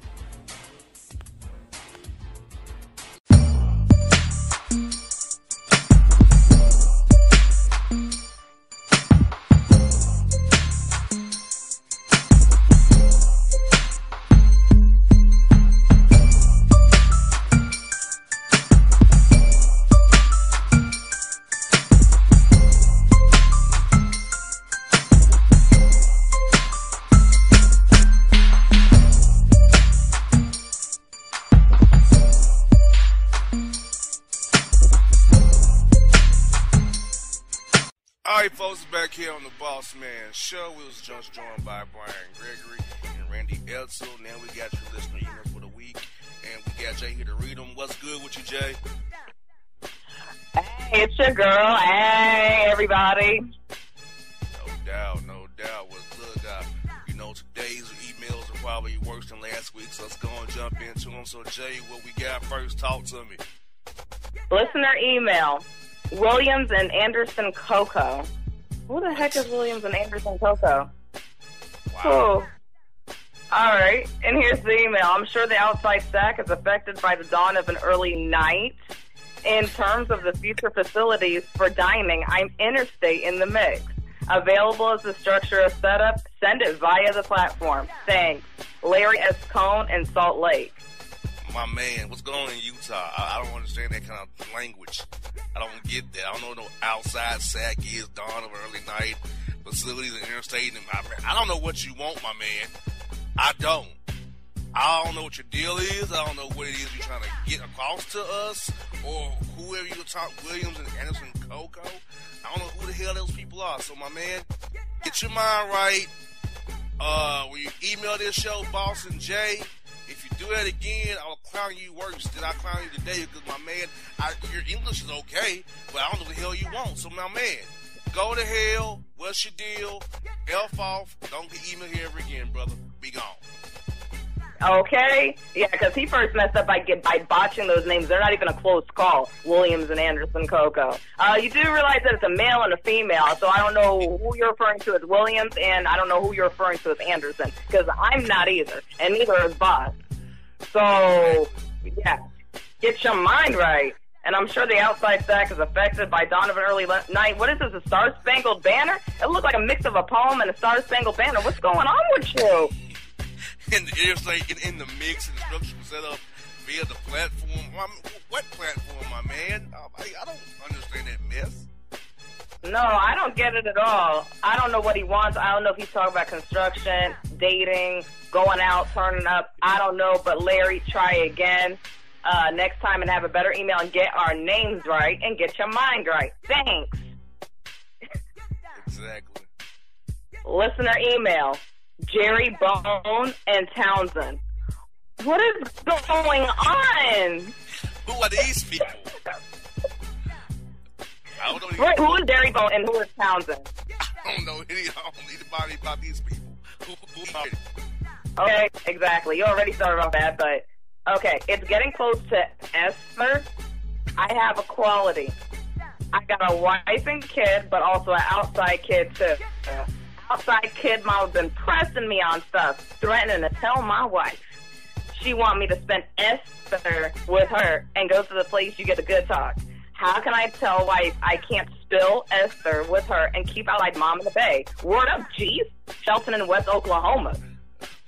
Here on the Bossman Show. We was just joined by Brian Gregory and Randy Edsall. Now we got your listener emails for the week, and we got Jae here to read them. What's good with you, Jae? Hey, it's your girl. Hey, everybody. No doubt, no doubt. What's good? Uh, you know, today's emails are probably worse than last week. So let's go and jump into them. So Jae, what we got first? Talk to me. Listener email: Williams and Anderson Coco. Who the heck is Williams and Anderson Coco? Wow. Oh. All right, and here's the email. I'm sure the outside stack is affected by the dawn of an early night. In terms of the future facilities for dining, I'm interstate in the mix. Available as the structure of setup, send it via the platform. Thanks. Larry S. Cone in Salt Lake. My man, what's going on in Utah? I, I don't understand that kind of language. I don't get that. I don't know no outside sack is, dawn of early night, facilities and interstate. And I, I don't know what you want, my man. I don't. I don't know what your deal is. I don't know what it is you're trying to get across to us or whoever you're talking, Williams and Anderson Coco. I don't know who the hell those people are. So, my man, get your mind right. Uh, when you email this show, Boston J, if you do that again, I'll clown you worse than I clown you today because, my man, I, your English is okay, but I don't know what the hell you want. So, my man, go to hell. What's your deal? Elf off. Don't get email here ever again, brother. Be gone. Okay, yeah, because he first messed up by get, by botching those names. They're not even a close call. Williams and Anderson Coco. Uh, you do realize that it's a male and a female, so I don't know who you're referring to as Williams, and I don't know who you're referring to as Anderson, because I'm not either, and neither is Boss. So, yeah, get your mind right. And I'm sure the outside stack is affected by dawn of an early le- night. What is this, a Star Spangled Banner? It looks like a mix of a poem and a Star Spangled Banner. What's going on with you? In the interstate, in, in the mix and the structure was set up via the platform. I mean, what platform, my man? I, I don't understand that mess. No, I don't get it at all. I don't know what he wants. I don't know if he's talking about construction, dating, going out, turning up. I don't know. But Larry, try again uh, next time and have a better email and get our names right and get your mind right. Thanks. Exactly. Listener email Jerry Bone and Townsend. What is going on? Who are these people? I don't know. Wait, who is Jerry Bone and who is Townsend? I don't know any. I don't know anybody about these people. Who, who are they? Okay, exactly. You already started off bad, but okay, it's getting close to Esther. I have a quality. I got a wife and kid, but also an outside kid too. Outside kid mom's been pressing me on stuff, threatening to tell my wife. She want me to spend Esther with her and go to the place you get a good talk. How can I tell wife I can't spill Esther with her and keep out like mom in the bay? Word up, G's. Shelton in West Oklahoma.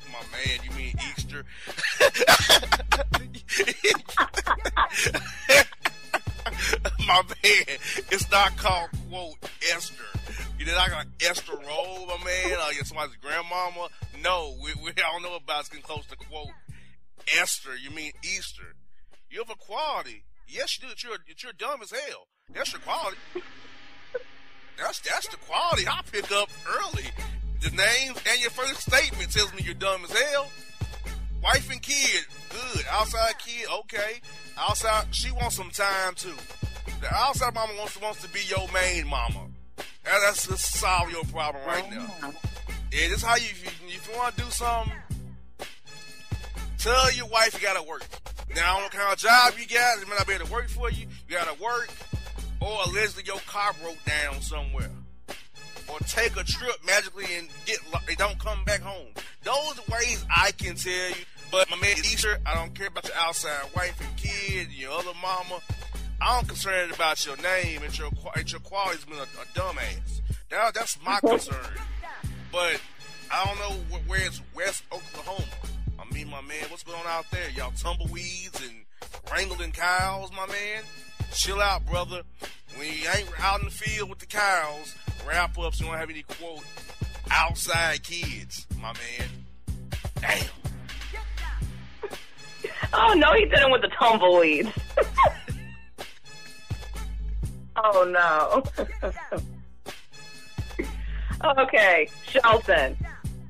My man, you mean Easter? my man, it's not called quote Esther. You know, not gonna Esther roll, my man, or you're somebody's grandmama. No, we, we don't know about it's getting close to quote Esther. You mean Easter? You have a quality. Yes, you do. That you're that you're dumb as hell. That's your quality. That's that's the quality I pick up early. The names and your first statement tells me you're dumb as hell. Wife and kid, good. Outside kid, okay. Outside, she wants some time too. The outside mama wants wants to be your main mama. And that's to solve your problem right now. Yeah, this how you if you, want to do something. Tell your wife you gotta work. Now, I don't kind of job you got. It may not be able to work for you. You gotta work, or allegedly your car broke down somewhere, or take a trip magically and get they don't come back home. Those ways I can tell you. But my man Easter, I don't care about your outside wife and kid, your other mama. I'm concerned about your name and your and your quality's been a, a dumbass. That, that's my concern. But I don't know wh- where it's West Oklahoma. I mean, my man, what's going on out there? Y'all tumbleweeds and wrangling cows, my man. Chill out, brother. When you ain't out in the field with the cows, wrap ups. you don't have any quote outside kids, my man. Damn. Oh no, he didn't with the tumbleweeds. oh no. okay, Shelton.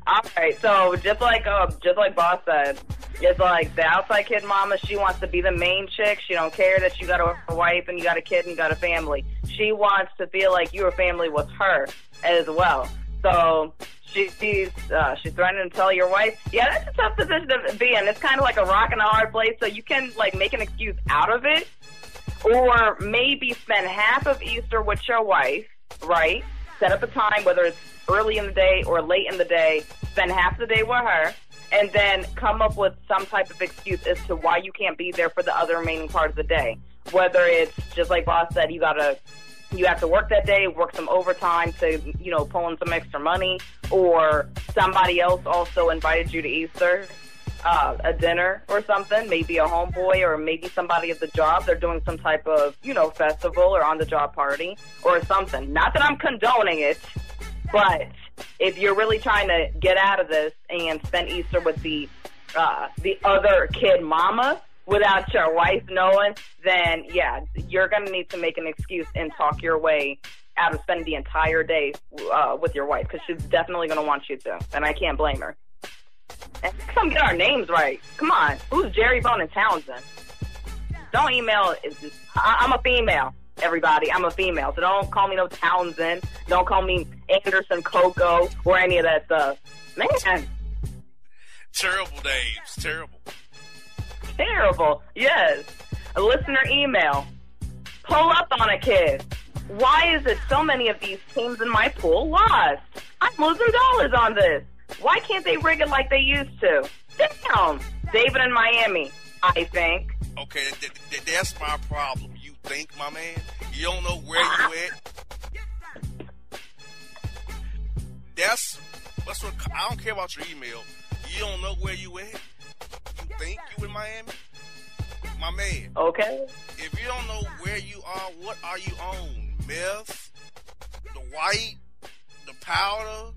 All right, so just like uh, just like Boss said, it's like the outside kid mama. She wants to be the main chick. She don't care that you got a wife and you got a kid and you got a family. She wants to feel like you're family was her as well. So she's uh, she's threatening to tell your wife. Yeah, that's a tough position to be in. It's kind of like a rock and a hard place. So you can like make an excuse out of it, or maybe spend half of Easter with your wife, right? Set up a time, whether it's early in the day or late in the day. Spend half the day with her, and then come up with some type of excuse as to why you can't be there for the other remaining part of the day. Whether it's just like Boss said, you gotta you have to work that day, work some overtime to, you know, pull in some extra money, or somebody else also invited you to Easter, uh, a dinner or something, maybe a homeboy or maybe somebody at the job. They're doing some type of, you know, festival or on the job party or something. Not that I'm condoning it, but if you're really trying to get out of this and spend Easter with the uh, the other kid mama, without your wife knowing, then yeah, you're going to need to make an excuse and talk your way out of spending the entire day uh, with your wife because she's definitely going to want you to, and I can't blame her. And come get our names right. Come on, who's Jerry Bone and Townsend? Don't email. I- I'm a female. Everybody, I'm a female, so don't call me no Townsend. Don't call me Anderson Coco or any of that stuff. Man, terrible names. Terrible terrible. Yes. A listener email. Pull up on a kid. Why is it so many of these teams in my pool lost? I'm losing dollars on this. Why can't they rig it like they used to? Damn. David in Miami, I think. Okay, th- th- that's my problem. You think, my man? You don't know where you at? That's that's what I don't care about your email. You don't know where you at think you in Miami? My man. Okay. If you don't know where you are, what are you on? Meth? The white? The powder?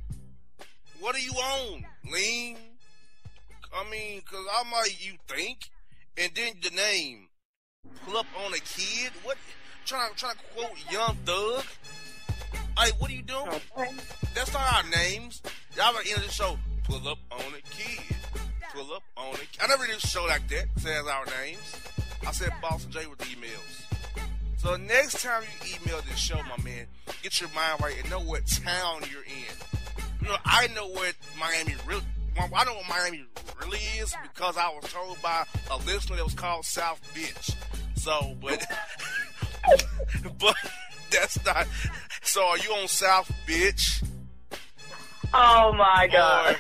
What are you on? Lean? I mean, cause I might you think, and then the name. Pull up on a kid? What? Trying to trying to quote Young Thug? Hey, what are you doing? Okay. That's not our names. Y'all are of the show. Pull up on a kid on it. I never did a show like that, says our names. I said Boston J with the emails. So next time you email this show, my man, get your mind right and know what town you're in. You know, I know what Miami really. I know what Miami really is because I was told by a listener that was called South Bitch. So, but, but that's not. So, are you on South Bitch? Oh my god.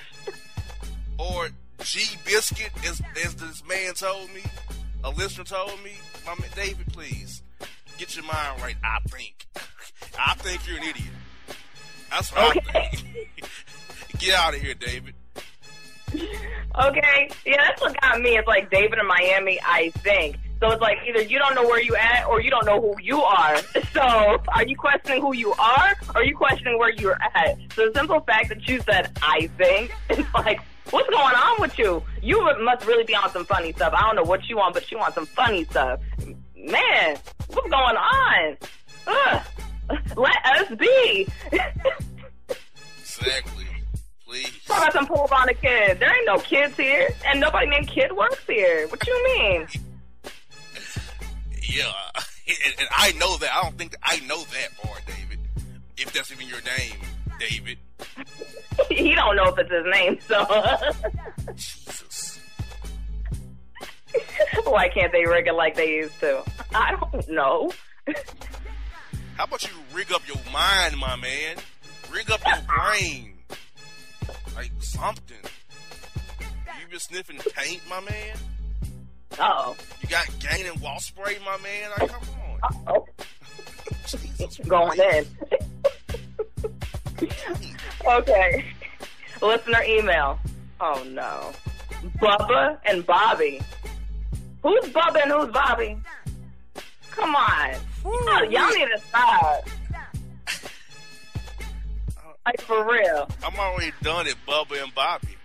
Or, or G Biscuit, as, as this man told me, a listener told me, my man, David, please get your mind right. I think, I think you're an idiot. That's what okay. I think. get out of here, David. Okay, yeah, that's what got me. It's like David in Miami, I think. So it's like either you don't know where you at or you don't know who you are. So are you questioning who you are or are you questioning where you're at? So the simple fact that you said I think is like What's going on with you? You must really be on some funny stuff. I don't know what you want, but you want some funny stuff. Man, what's going on? Ugh. Let us be. exactly. Please. Talk about some pool on a kid. There ain't no kids here, and nobody named Kid works here. What you mean? yeah, and, and I know that. I don't think that I know that part, David. If that's even your name, David. He don't know if it's his name, so. Jesus. Why can't they rig it like they used to? I don't know. How about you rig up your mind, my man? Rig up your brain. Like something. You been sniffing paint, my man? oh. You got gain and wall spray, my man? Like, come on. oh Going in. Okay. Listener email. Oh no. Bubba and Bobby. Who's Bubba and who's Bobby? Come on. Oh, y'all need to stop. Like for real. I'm already done at Bubba and Bobby.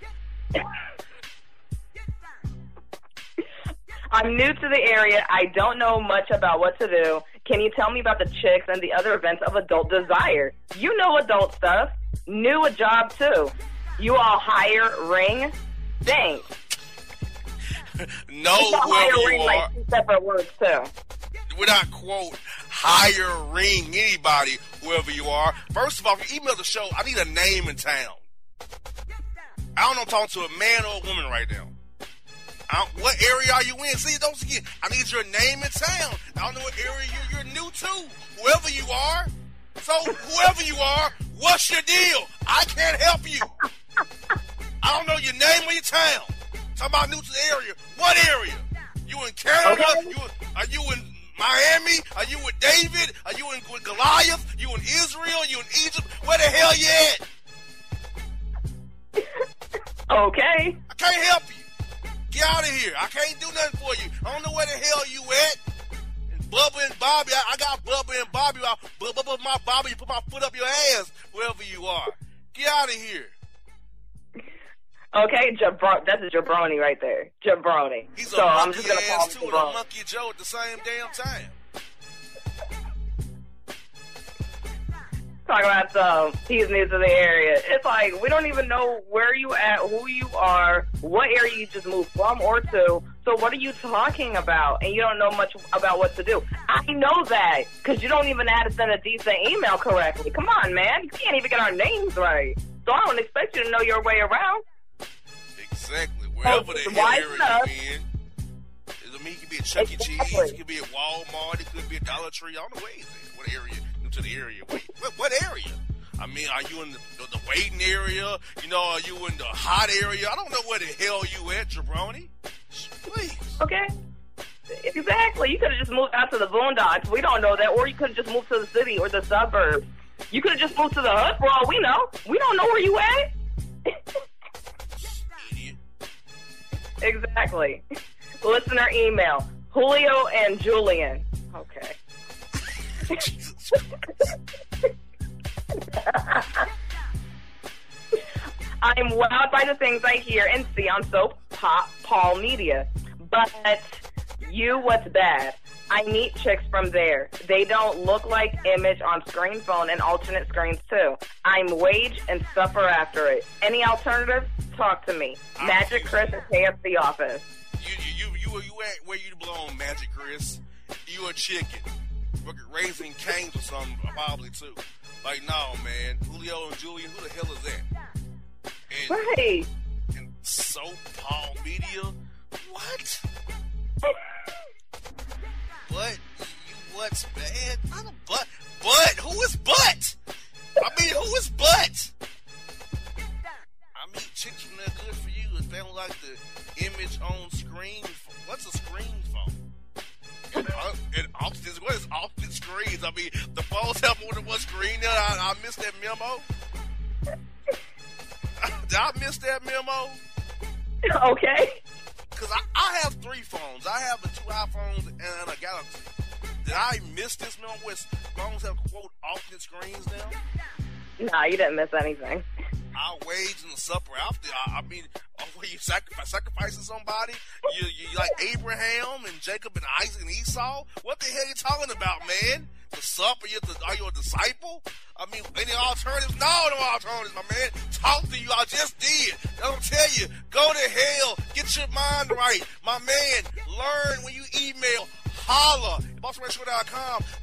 I'm new to the area. I don't know much about what to do. Can you tell me about the chicks and the other events of adult desire? You know adult stuff. New a job too. You all hire ring? Thanks. no, whoever you ring, are. Like two separate words too. We're not quote hire ring anybody, whoever you are. First of all, if you email the show, I need a name in town. I don't know I'm talking to a man or a woman right now. What area are you in? See, don't forget. I need your name and town. I don't know what area you, you're new to. Whoever you are. So, whoever you are, what's your deal? I can't help you. I don't know your name or your town. Talking about new to the area. What area? You in Canada? Okay. You are you in Miami? Are you with David? Are you in with Goliath? You in Israel? You in Egypt? Where the hell you at? Okay. I can't help you. Get out of here. I can't do nothing for you. I don't know where the hell you at. And Bubba and Bobby, I, I got Bubba and Bobby. I, Bubba, my Bobby, you put my foot up your ass wherever you are. Get out of here. Okay, jabro- that's a jabroni right there. Jabroni. He's so a I'm monkey just gonna ass too, and a monkey Joe at the same damn time. Talking about some he's new to the area. It's like we don't even know where you at, who you are, what area you just moved from or to. So what are you talking about? And you don't know much about what to do. I know that because you don't even know how to send a decent email correctly. Come on, man, you can't even get our names right. So I don't expect you to know your way around. Exactly. Oh, Wherever the area you in. I mean, he could be a Chuck E. Cheese. It could be a Walmart. It could be a Dollar Tree. I don't know where he's at. What area? To the area. Wait, what, what area? I mean, are you in the, the, waiting area? You know, are you in the hot area? I don't know where the hell you at, Jabroni. Please. Okay. Exactly. You could have just moved out to the boondocks. We don't know that. Or you could have just moved to the city or the suburbs. You could have just moved to the hood for all we know. We don't know where you at. Exactly. Listener email. Julio and Julian. Okay. I'm wowed by the things I hear and see on Soap Pop Paul Media. But you, what's bad? I meet chicks from there. They don't look like image on screen phone and alternate screens too. I'm wage and suffer after it. Any alternatives? Talk to me. Magic Chris at KFC office. You, you, you, you, you at where you belong, Magic Chris. You a chicken. Fucking Raising Cane's or something, probably too. Like, no, man. Julio and Julian, who the hell is that? And, Right. and so Paul Media? What? But you what's bad? I don't but but who is but? I mean who is but? I mean chicks from there good for you if they don't like the image on screen. What's a screen? And, opposite, what is opposite screens? I mean, the phones have more than one screen there. I, I missed that memo. Did I miss that memo? Okay. Because I, I have three phones. I have the two iPhones and a Galaxy. Did I miss this memo where phones have, quote, alternate screens now? Nah, you didn't miss anything. Our wage and the supper after. I, I mean, oh, were you sacrifice, sacrificing somebody? You, you like Abraham and Jacob and Isaac and Esau? What the hell are you talking about, man? The supper? You the, are you a disciple? I mean, any alternatives? No, no alternatives, my man. Talk to you. I just did. Don't tell you. Go to hell. Get your mind right, my man. Learn when you email. Holla at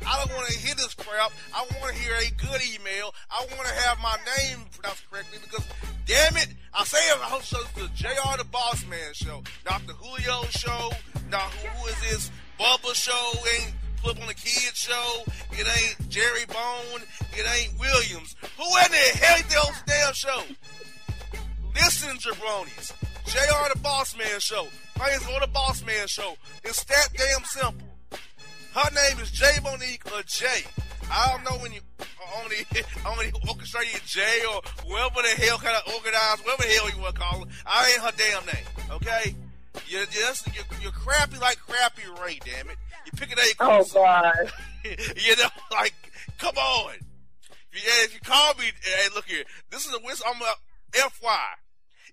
I don't want to hear this crap. I want to hear a good email. I want to have my name pronounced correctly because, damn it, I say it. I host shows the JR the Bossman show, not the Julio show. Now who, is this Bubba show? Ain't Flip on the Kids show. It ain't Jerry Bone. It ain't Williams. Who in the hell those damn show? Listen, jabronis. JR the Bossman Show. Players on the Bossman Show. It's that damn simple. Her name is Jae Monique or Jae. I don't know when you only only orchestrated Jae or whoever the hell kind of organized, whatever the hell you want to call her. I ain't her damn name, okay? You're just you're, you're crappy like crappy Ray, damn it. You pick an Oh acorn. God. you know, like, come on. If you, if you call me, hey, look here. This is a whistle. I'm a FY.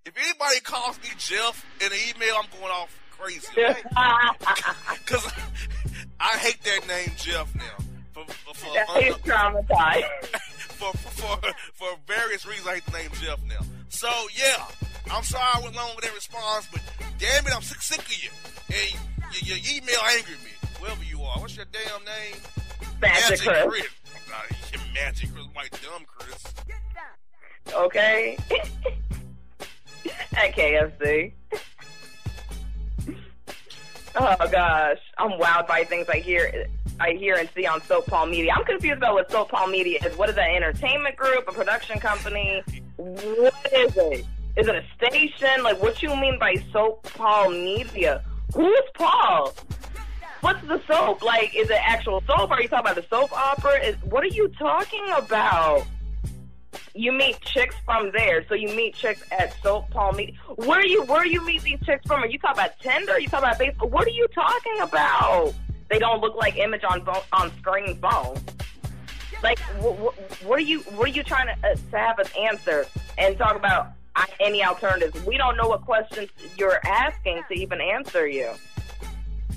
If anybody calls me Jeff in an email, I'm going off crazy. Okay? I hate that name Jeff now. For, for, for, He's traumatized. for, for, for, for various reasons, I hate the name Jeff now. So, yeah, I'm sorry I went long with that response, but damn it, I'm sick, sick of you. And your, your email angered me, whoever you are. What's your damn name? Magic Chris. Chris. Nah, you Magic Chris, white dumb Chris. okay? At KFC. Oh gosh, I'm wowed by things I hear. I hear and see on Soap Palm Media. I'm confused about what Soap Palm Media is. What is that entertainment group, a production company? What is it? Is it a station? Like, what you mean by Soap Palm Media? Who's Paul? What's the soap? Like, is it actual soap? Are you talking about the soap opera? Is what are you talking about? You meet chicks from there, so you meet chicks at Soap Palm Media. Where you where you meet these chicks from? Are you talking about Tinder? Are you talking about Facebook? What are you talking about? They don't look like image on phone, on screen phone. Like, wh- wh- what are you what are you trying to, uh, to have us answer and talk about uh, any alternatives? We don't know what questions you're asking to even answer you.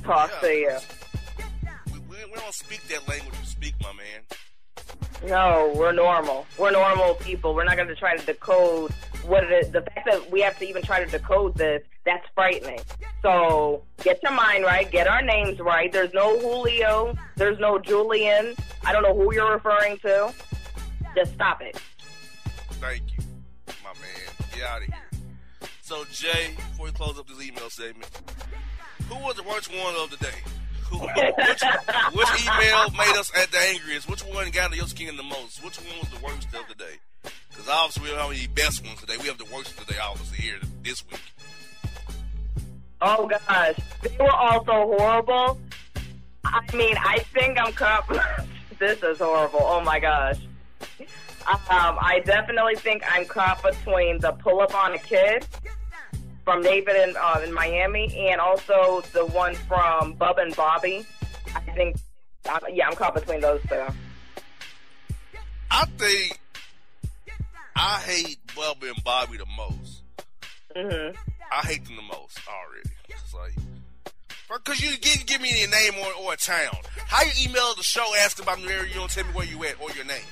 Talk Yeah. to you. We, we, we don't speak that language you speak, my man. No, we're normal. We're normal people. We're not going to try to decode what it is. The fact that we have to even try to decode this, that's frightening. So get your mind right. Get our names right. There's no Julio. There's no Julian. I don't know who you're referring to. Just stop it. Thank you, my man. Get out of here. So, Jae, before we close up this email segment, who was the worst one of the day? Who, which, which email made us at the angriest? Which one got your skin the most? Which one was the worst of the day? Because obviously we don't have any best ones today. We have the worst of the day, obviously, here this week. Oh gosh, they were all so horrible. I mean, I think I'm cup. this is horrible. Oh my gosh. Um, I definitely think I'm caught between the pull up on a kid from David in, uh, in Miami and also the one from Bub and Bobby. I think, uh, yeah, I'm caught between those two. I think I hate Bub and Bobby the most. hmm I hate them the most already. It's like, because you didn't give me a name or, or a town. How you email the show asking about the area, you don't tell me where you at or your name.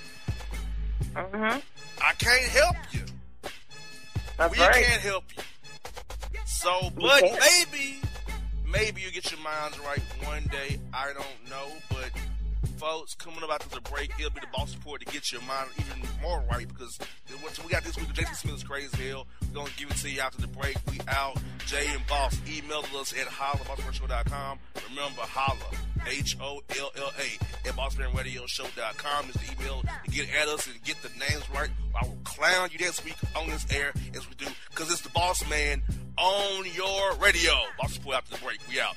hmm I can't help you. That's we right. can't help you. So, but maybe, maybe you get your minds right one day. I don't know, but folks, coming up after the break, it'll be the boss report to get your mind even more right because what we got this week. Jason Smith is crazy hell. We're gonna give it to you after the break. We out. Jae and Boss email us at holla.bossradioshow.com. Remember, holla H O L L A at bossmanradioshow.com is the email to get at us and get the names right. I will clown you this week on this air as we do because it's the Bossman on your radio. Boss report after the break. We out.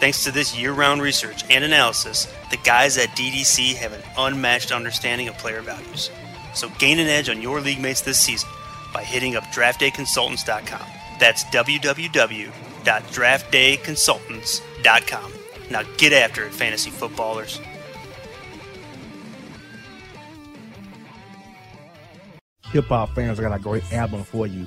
Thanks to this year round research and analysis, the guys at DDC have an unmatched understanding of player values. So gain an edge on your league mates this season by hitting up draftdayconsultants.com. That's www.draftdayconsultants.com. Now get after it, fantasy footballers. hip hop fans, I got a great album for you.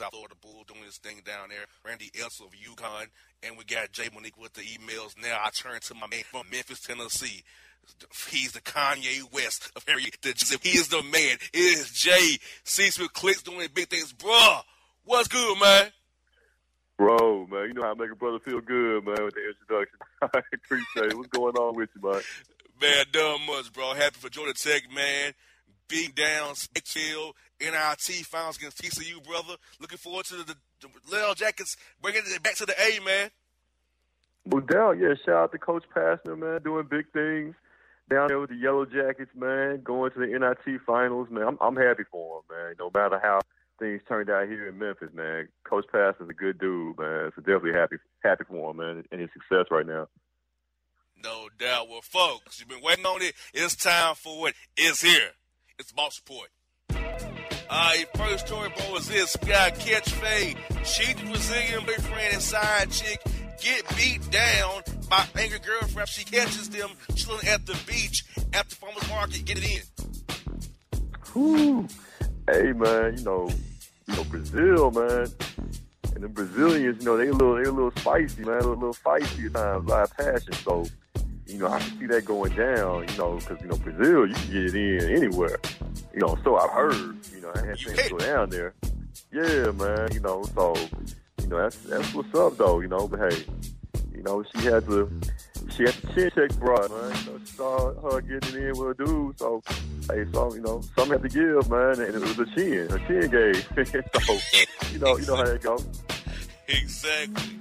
South Florida Bull doing his thing down there. Randy Edsall of UConn. And we got Jae Monique with the emails. Now I turn to my man from Memphis, Tennessee. He's the Kanye West of area. He is the man. It is Jay. C with clicks doing big things. Bruh, what's good, man? Bro, man, you know how I make a brother feel good, man, with the introduction. I appreciate it. What's going on with you, man? Man, done much, bro. Happy for Georgia Tech, man. Beat down Bakersfield NIT finals against TCU, brother. Looking forward to the, the, the Little Jackets bringing it back to the A, man. Well, down, yeah. Shout out to Coach Pastner, man, doing big things down there with the Yellow Jackets, man. Going to the NIT finals, man. I'm, I'm happy for him, man. No matter how things turned out here in Memphis, man. Coach Pastner's a good dude, man. So definitely happy, happy for him, man, and his success right now. No doubt. Well, folks, you've been waiting on it. It's time for it. It's here. It's Boss Report. Uh, first story, bro, is this. Got Catch Faye. She, the Brazilian boyfriend and side chick, get beat down by angry girlfriend. She catches them chilling at the beach at the farmer's market. Get it in. Whew. Hey, man, you know, you know, Brazil, man. And the Brazilians, you know, they a little, they a little spicy, man, a little, little feisty at times, a lot of passion. So, you know, I can see that going down, you know, because, you know, Brazil, you can get it in anywhere. You know, so I've heard, you know, I had things go down there. Yeah, man, you know, so, you know, that's that's what's up, though, you know, but hey, you know, she had to, she had to chin check broad, man. You know, she saw her getting in with a dude, so, hey, so, you know, something had to give, man, and it was a chin, a chin gave. so, you know, you know how it goes. Exactly.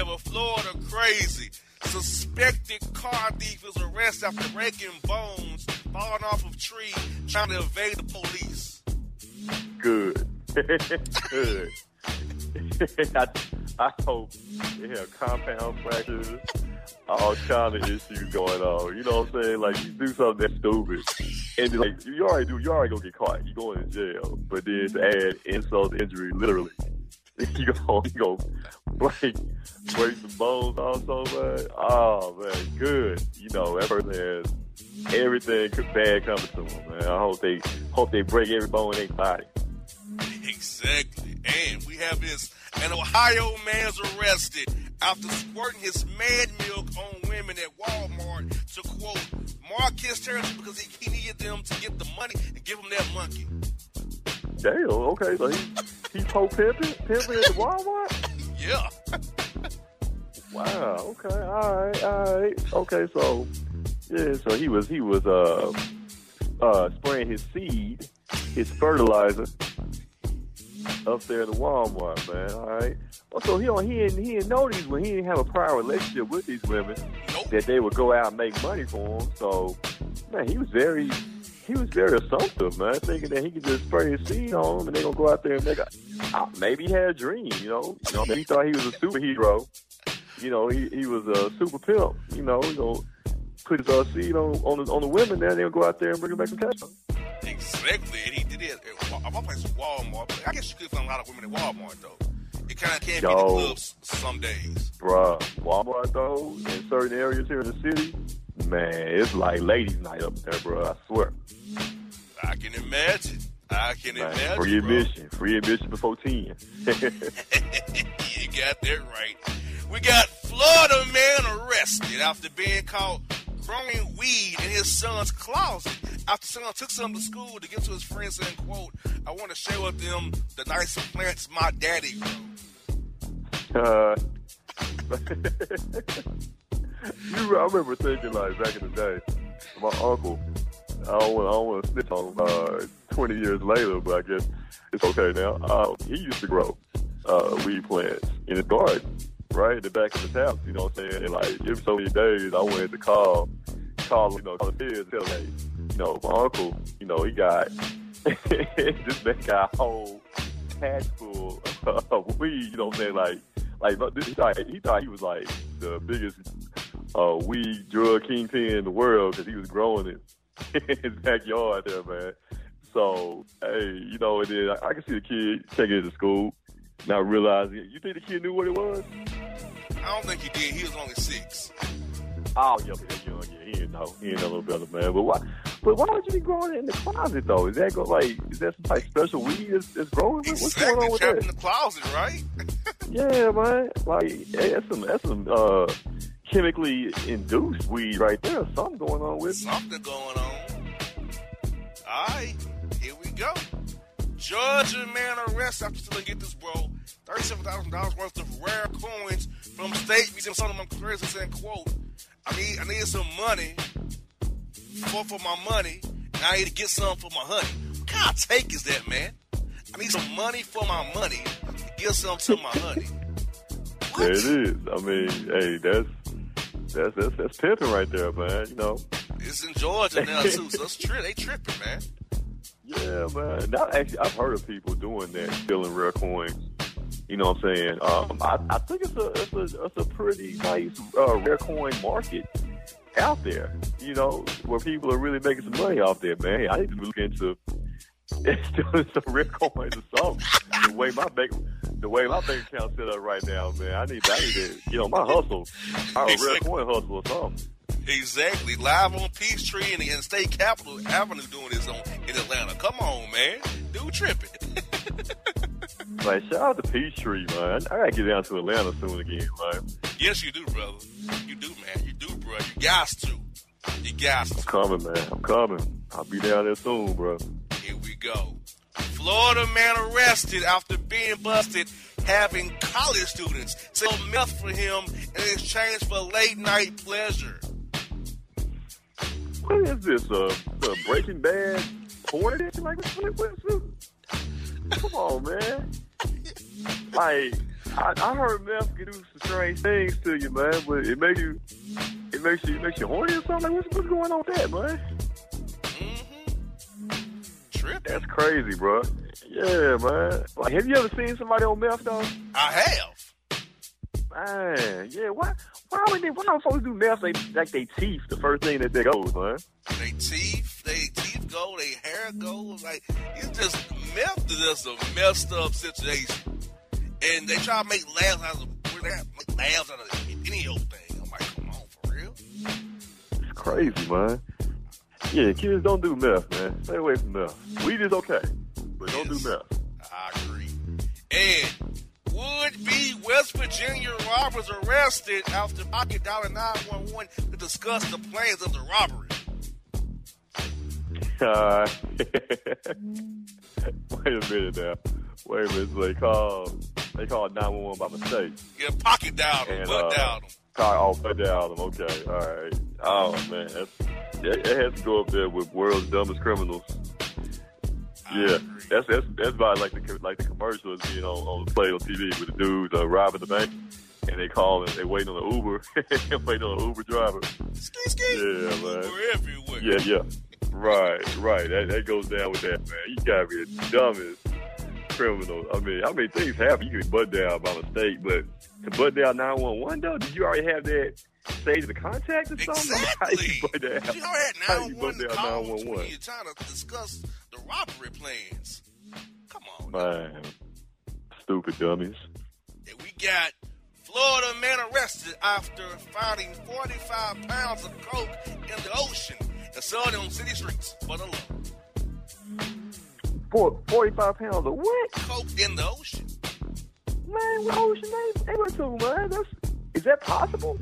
A Florida crazy. Suspected car thief is arrested after breaking bones, falling off of tree, trying to evade the police. Good. Good. I, I hope they have compound fractures, all kind of issues going on. You know what I'm saying? Like you do something that's stupid, and like you already do, you already gonna get caught. You going to jail, but then to add insult injury, literally, you go, you go break, break some bones also, man. Oh man, good. You know, that person has everything bad coming to them, man. I hope they hope they break every bone in their body. Exactly. And we have this an Ohio man's arrested after squirting his mad milk on women at Walmart to quote Marcus territory because he needed them to get the money and give him that monkey. Damn. Okay, so he he po pimping, pimping at the Walmart. Yeah. Wow. Okay. All right. All right. Okay. So, yeah. So he was he was uh uh spraying his seed, his fertilizer up there at the Walmart, man. All right. Well, so he don't he didn't he didn't know these when he didn't have a prior relationship with these women Nope. that they would go out and make money for him. So, man, he was very he was very assumptive, man, thinking that he could just spray his seed on them and they gonna go out there and make a. Uh, maybe he had a dream, you know. You know, he thought he was a superhero. You know, he he was a super pimp. You know, you know, put his uh, seed on on the, on the women, then they'll go out there and bring them back some cash. Exactly, and he did it. At, my place was Walmart, but I guess you could find a lot of women at Walmart though. It kind of can't be the Yo. clubs some days. Bruh, Walmart though, in certain areas here in the city, man, it's like ladies' night up there, bro. I swear. I can imagine. I can Man, imagine. free bro. admission, free admission before ten. you got that right. We got Florida man arrested after being caught growing weed in his son's closet. After son took some to school to give to his friends saying, quote, I want to share with them the nice plants my daddy grew. Uh, you, I remember thinking like back in the day, my uncle. I don't want, I don't want to snitch on him. Uh, Twenty years later, but I guess it's okay now. Uh, he used to grow uh, weed plants in his garden, right in the back of his house. You know what I'm saying? And like every so many days, I wanted to call, call, you know, call the kids, tell them, hey, you know, my uncle, you know, he got this man got a whole patch full of weed. You know what I'm saying? Like, like he thought he was like the biggest uh, weed drug kingpin in the world because he was growing it in his backyard there, man. So, hey, you know, and then I, I can see the kid taking it to school, not realizing it. You think the kid knew what it was? I don't think he did. He was only six. Oh, yeah, young. Yeah, he didn't know. He didn't know no better, man. But why? But why would you be growing it in the closet though? Is that go like? Is that some type of special weed that's, that's growing? What's Exactly. going on with Trapped that? in the closet, right? Yeah, man. Like hey, that's some that's some uh chemically induced weed right there. Something going on with. it. Something going on. All right, here we go. Georgia man arrested after stealing, get this, bro, $37,000 worth of rare coins from State Museum. Some of them crazy saying, quote, I need, I need some money for, for my money, and I need to get some for my honey. What kind of take is that, man? I need some money for my money to give some to my honey. What? There it is. I mean, hey, that's that's that's that's pimping right there, man. You know. It's in Georgia now, too, so it's tri- they tripping, man. Yeah, man. Now, actually, I've heard of people doing that, stealing rare coins. You know what I'm saying? Um, I, I think it's a it's a it's a pretty nice uh, rare coin market out there. You know, where people are really making some money off there, man. I need to look into stealing some rare coins or something. The way my bank the way my bank account set up right now, man. I need I need to get on my hustle, our Exactly. coin hustle or something. Exactly. Live on Peachtree and, and State Capitol Avenue doing this on in Atlanta. Come on, man. Dude tripping. Like shout out to Peachtree, man. I gotta get down to Atlanta soon again, man. yes, you do, brother. You do, man. You do, bro. You got to. You got to. I'm coming, man. I'm coming. I'll be down there soon, bro. Here we go. Florida man arrested after being busted having college students sell meth for him in exchange for late night pleasure. What is this? Uh, uh Breaking Bad porn? Like, what, what, what, come on, man. Like, I, I heard meth can do some strange things to you, man. But it makes you, it makes you, it makes you horny or something. Like, what's, what's going on with that, man? Tripping. That's crazy, bro. Yeah, man. Like, have you ever seen somebody on meth though? I have. Man, yeah. Why? Why would they? Why don't folks do meth like, like they teeth? The first thing that they go, man. They teeth, they teeth go, they hair go. Like it's just meth is just a messed up situation. And they try to make laughs out of they make laughs out of any old thing. I'm like, come on, for real? It's crazy, man. Yeah, kids don't do meth, man. Stay away from meth. Weed is okay, but don't do meth. I agree. And would be West Virginia robbers arrested after pocket dollar 911 to discuss the plans of the robbery. Uh, wait a minute now. Wait a minute. They called. They called nine one one by mistake. Yeah, pocket down them, butt uh, down them. Call, oh, put down them. Okay, all right. Oh man, that's, it, it has to go up there with world's dumbest criminals. Yeah, that's that's that's about like the like the commercials being on on the play on TV with the dudes uh, robbing the bank, and they call and they waiting on the Uber, waiting on the Uber driver. Ski, ski. Yeah, man. We're everywhere. Yeah, yeah. Right, right. That that goes down with that, man. You gotta be the dumbest criminal. I mean, I mean things happen. You can butt down by mistake, but to butt down nine one one though, did you already have that stage of the contact or something? How Exactly. you butt down? You already How had you butt 911 calls 911? when you're trying to discuss the robbery plans. Come on. Man, stupid dummies. And we got Florida man arrested after finding 45 pounds of coke in the ocean and selling it on city streets for the law. Four, 45 pounds of what? Coke in the ocean. Man, what ocean they, they went to, man? That's, is that possible?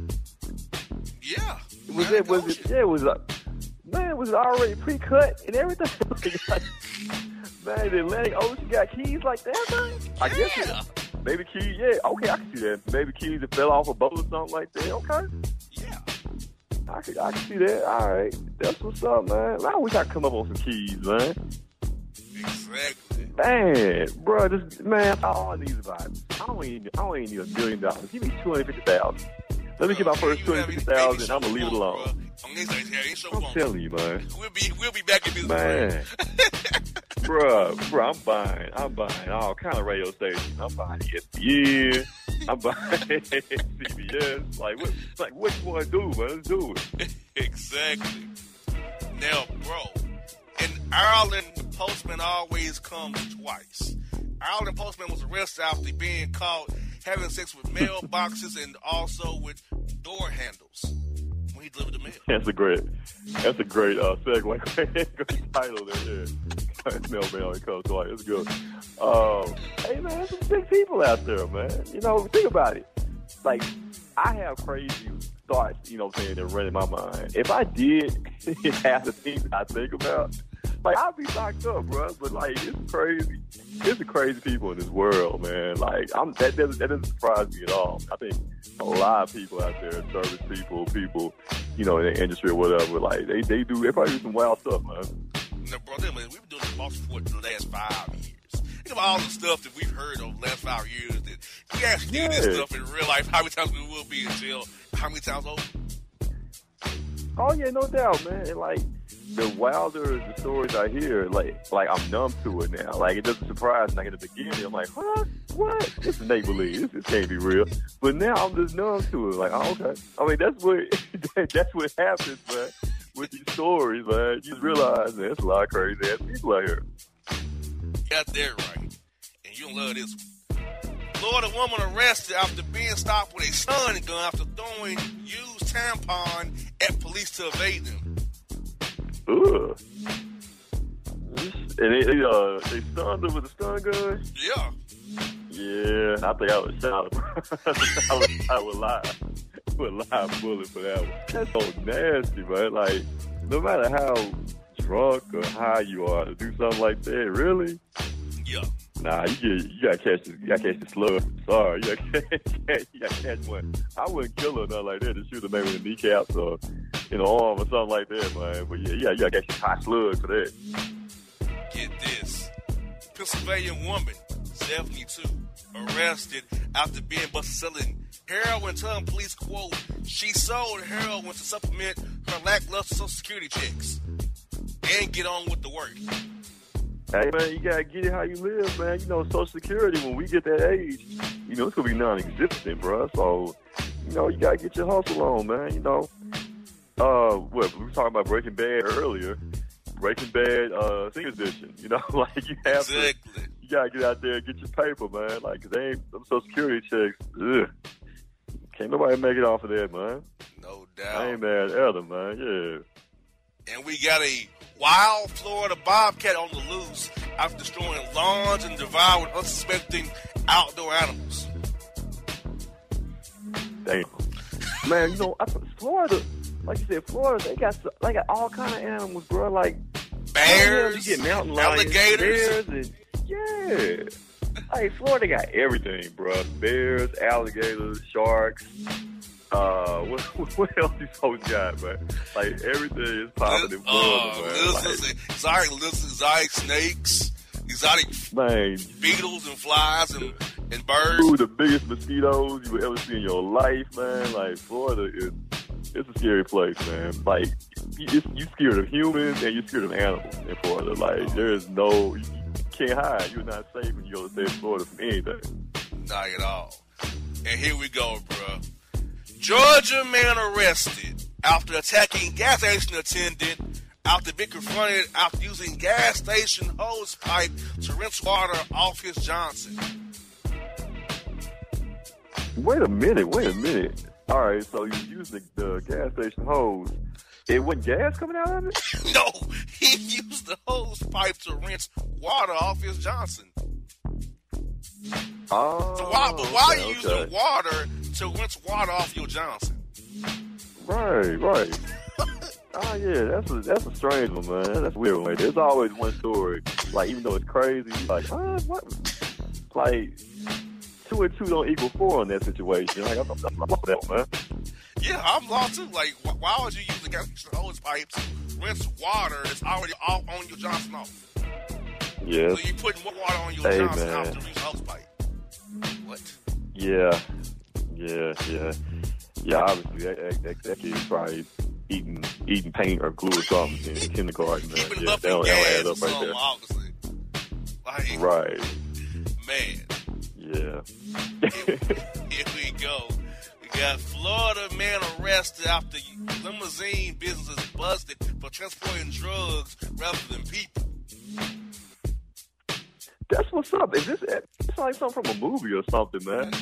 Yeah. Was it, was it, yeah, it was, uh, man, was it already pre-cut and everything? man, the Atlantic Ocean got keys like that, man? I guess it, maybe keys, yeah, okay, I can see that. Maybe keys that fell off a boat or something like that, okay. Yeah. I can, I can see that, all right. That's what's up, man. I wish I could come up on some keys, man. Exactly. Man, bro, this man, all I need is about. I don't even, I don't even need a million dollars. Give me two hundred fifty thousand. Let me get my first two hundred fifty thousand. I'm gonna leave it alone. On this day, Harry, show I'm telling you, man. We'll be we'll be back in business. Man, bro, bro, I'm buying, I'm buying all kind of radio stations. I'm buying ESPN. I'm buying CBS. Like, what, like, what you want to do, man? Let's do it. exactly. Now, bro, Ireland, postman always comes twice. Ireland postman was arrested after being caught having sex with mailboxes and also with door handles when he delivered the mail. That's a great, that's a great uh, segue. title there. Yeah. Mel and Coach White. It's good. Um, hey man, there's some big people out there, man. You know, think about it. Like, I have crazy thoughts, you know, what I'm saying, that run in my mind. If I did half the things I think about, like I'd be locked up, bro. But like, it's crazy. There's the crazy people in this world, man. Like, I'm that doesn't that doesn't surprise me at all. I think a lot of people out there, service people, people, you know, in the industry or whatever, like they they do they probably do some wild stuff, man. Now, bro, we've been doing boss report for the last five years. Think about all the stuff that we've heard over the last five years. That we actually did this stuff in real life. How many times we will be in jail? How many times over? Oh yeah, no doubt, man. And like the wilder the stories I hear, like like I'm numb to it now. Like it doesn't surprise me. Like at the beginning, I'm like, huh? What? This is make believe. This, this can't be real. But now I'm just numb to it. Like, oh, okay. I mean, that's what that's what happens, man. With these stories, man, you just realize there's a lot of crazy ass people out here. got that right. And you love this one. Florida woman arrested after being stopped with a stun gun after throwing used tampon at police to evade them. Ugh. And they, they uh they stunned her with a stun gun. Yeah. Yeah, I think I would shot him. I would, I would lie. I would lie bullet for that one. That's so nasty, man. Like, no matter how drunk or high you are to do something like that, really? Yeah. Nah, you get, you gotta catch this, you gotta catch the slug. Sorry, you gotta catch, you gotta catch one. I wouldn't kill her nothing like that to shoot her maybe in the kneecaps the arm or something like that, man. But yeah, yeah, you gotta catch a hot slug for that. Get this. Pennsylvania woman, 72, arrested after being busted selling heroin. Telling police, quote, she sold heroin to supplement her lackluster social security checks and get on with the work. Hey man, you gotta get it how you live, man. You know, Social Security when we get that age, you know, it's gonna be non-existent, bro. So, you know, you gotta get your hustle on, man. You know, uh, what we were talking about Breaking Bad earlier. Breaking Bad, uh, senior edition. You know, like you have to, you gotta get out there and get your paper, man. Like, 'cause they ain't them Social Security checks. Ugh. Can't nobody make it off of that, man. No I doubt. ain't mad at them, man. Yeah. And we got a wild Florida bobcat on the loose after destroying lawns and devouring unsuspecting outdoor animals. Damn. Man, you know, I, Florida, like you said, Florida, they got so- they got all kind of animals, bro. Like Bears, you get mountain lions, alligators. bears, and yeah. Hey, Florida got everything, bro. Bears, alligators, sharks. Uh, what, what else you folks got, man? Like everything is popping in Florida, uh, man. Like, lizards, exotic exotic snakes, exotic man, beetles and flies and, and birds. Ooh, the biggest mosquitoes you would ever see in your life, man. Like Florida is, it's a scary place, man. Like you, you scared of humans and you're scared of animals in Florida. Like there is no, you can't hide. You're not safe when you go to state of Florida from anything. Not at all. And here we go, bruh. Georgia man arrested after attacking gas station attendant after being confronted after using gas station hose pipe to rinse water off his Johnson. Wait a minute, wait a minute. All right, so you used the, the gas station hose. It wasn't gas coming out of it? No, he used the hose pipe to rinse water off his Johnson. Oh, So why, but why okay, are you okay. using water to rinse water off your Johnson? Right, right. oh yeah, that's a that's a strange one, man. That's weird one. There's always one story. Like even though it's crazy, like huh, what? Like two and two don't equal four in that situation. Like I'm, I'm, I'm that man. Yeah, I'm lost too. Like, why would you use the gas station hose pipe rinse water that's already off on your Johnson off? Yeah, So you're putting more water on your Hey, Johnson man. off to the hose pipe? What? yeah, yeah, yeah, yeah. Obviously, that, that, that, that kid's probably eating eating paint or glue or something in kindergarten. Man. Yeah, that don't, that don't add up right there. obviously. Like, Right. man, Yeah. here we go. We got Florida man arrested after limousine business is busted for transporting drugs rather than people. That's what's up. Is this it's like something from a movie or something, man?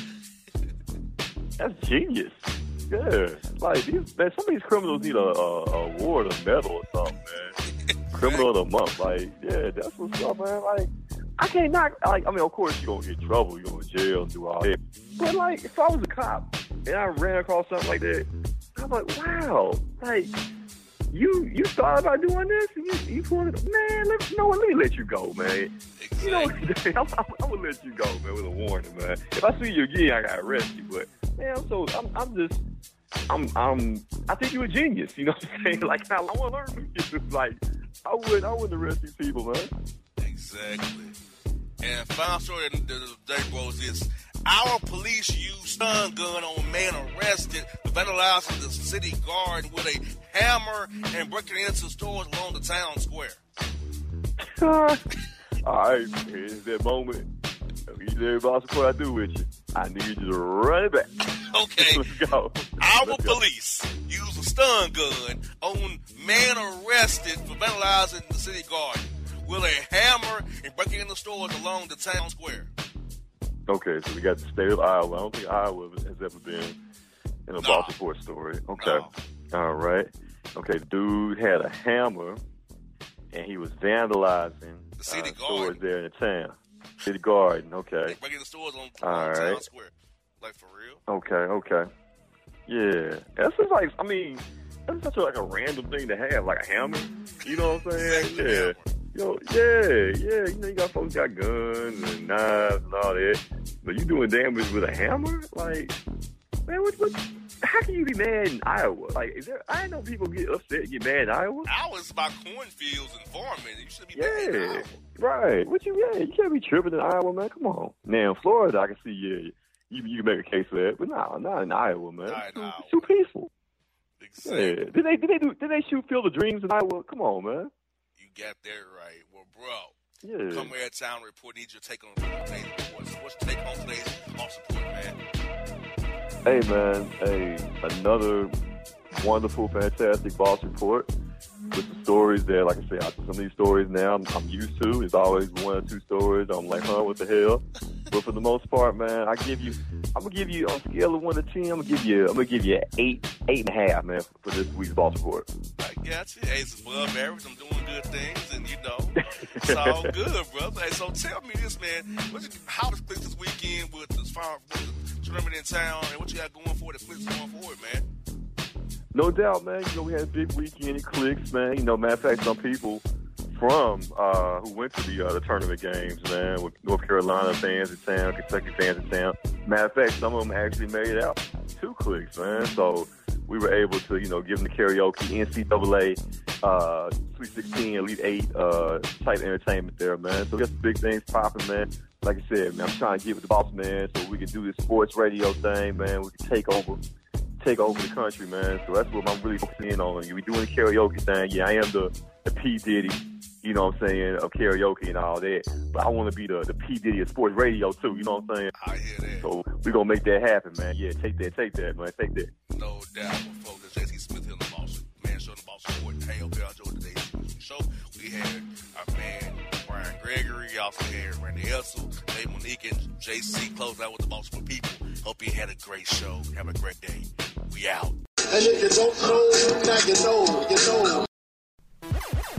That's genius. Yeah, like these, man, some of these criminals need a, a, a award, a medal or something, man. Criminal of the month, like yeah, that's what's up, man. Like I can't knock. Like I mean, of course you're gonna get in trouble, you're gonna jail and do all that. But like, if I was a cop and I ran across something like that, I'm like, wow, like you you thought about doing this? And you you wanted, man, let, you know? Let me let you go, man. You know, Exactly. I'm, I'm, I'm gonna let you go, man, with a warning, man. If I see you again, I gotta arrest you. But man, I'm so I'm, I'm just I'm I'm I think you're a genius. You know what I'm saying? Mm-hmm. Like I, I want to learn from you. Like I would I wouldn't arrest these people, man. Exactly. And final story of the day goes this. Our police used stun gun on man arrested for vandalizing the city guard with a hammer and breaking into stores along the town square. All right, here's that moment. And every boss what I do with you. I need you to run it back. Okay. Let's go. Our Let's go. police used a stun gun on man arrested for vandalizing the city garden with a hammer and breaking into stores along the town square. Okay, so we got the state of Iowa. I don't think Iowa has ever been in a No. report story. Okay. No. All right. Okay, dude had a hammer and he was vandalizing The city uh, stores there in the town. City garden, okay. Breaking into stores on, All on town square. Like for real? Okay, okay. Yeah. That's just like I mean, that's such a, like a random thing to have, like a hammer. You know what I'm saying? Exactly, Yeah. Know, yeah, yeah. You know, you got folks got guns and knives and all that, but you doing damage with a hammer? Like, man, what? what how can you be mad in Iowa? Like, is there? I know people get upset, and get mad in Iowa. Ours about cornfields and farming. You should be mad Yeah, now. right. What you? Yeah, you can't be tripping in Iowa, man. Come on. Now, in Florida, I can see. Yeah, you you can make a case for that, but no, not in Iowa, man. Not in Iowa. it's too peaceful. Yeah. Did they? Did they do? Did they shoot Field of Dreams in Iowa? Come on, man. Got that right. Well, bro, Yeah. come here, at town report. Need your take on today's reports. What's your take on today's boss report, man? Hey, man. Hey, another wonderful, fantastic boss report with the stories that, like I said, I- some of these stories now I'm, I'm used to. It's always one or two stories. I'm like, huh, what the hell? But for the most part, man, I give you, I'm gonna give you on a scale of one to ten. I'm gonna give you, I'm gonna give you eight, eight and a half, man, for this week's boss report. I got you. Hey, it's above average. I'm doing good things, and you know, it's all good, brother. Hey, so tell me this, man. What you, how was Clicks this weekend with the, final- with the tournament in town, and what you got going for the Clicks going forward, man? No doubt, man. You know, we had a big weekend. It clicks, man. You know, matter of fact, some people from uh, who went to the uh, the tournament games, man, with North Carolina fans in town, Kentucky fans in town. Matter of fact, some of them actually made it out two clicks, man. So we were able to, you know, give them the karaoke, NCAA, uh, Sweet 16, Elite Eight uh, type entertainment there, man. So we got some big things popping, man. Like I said, man, I'm trying to give it the boss, man, so we can do this sports radio thing, man. We can take over take over the country, man. So that's what I'm really focusing in on. We doing the karaoke thing. Yeah, I am the, the P Diddy, you know what I'm saying, of karaoke and all that. But I want to be the, the P Diddy of sports radio too, you know what I'm saying? I hear that. So we're going to make that happen, man. Yeah, take that, take that, man. Take that. No doubt. Folks, JC Smith here in the boss, man, show the boss support. Hey, hope y'all enjoyed today's show. We had our man, Brian Gregory. We also had Randy Edsall, Dave Monique, and JC close out with the boss for people. Hope you had a great show. Have a great day. We out. And if you don't know, now you know, you know.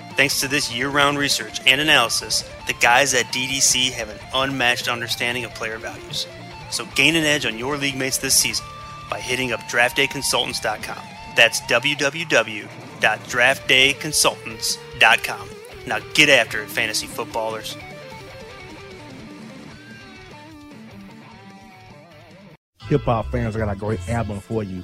Thanks to this year round research and analysis, the guys at DDC have an unmatched understanding of player values. So gain an edge on your league mates this season by hitting up draftdayconsultants.com. That's www.draftdayconsultants.com. Now get after it, fantasy footballers. hip hop fans, I got a great album for you.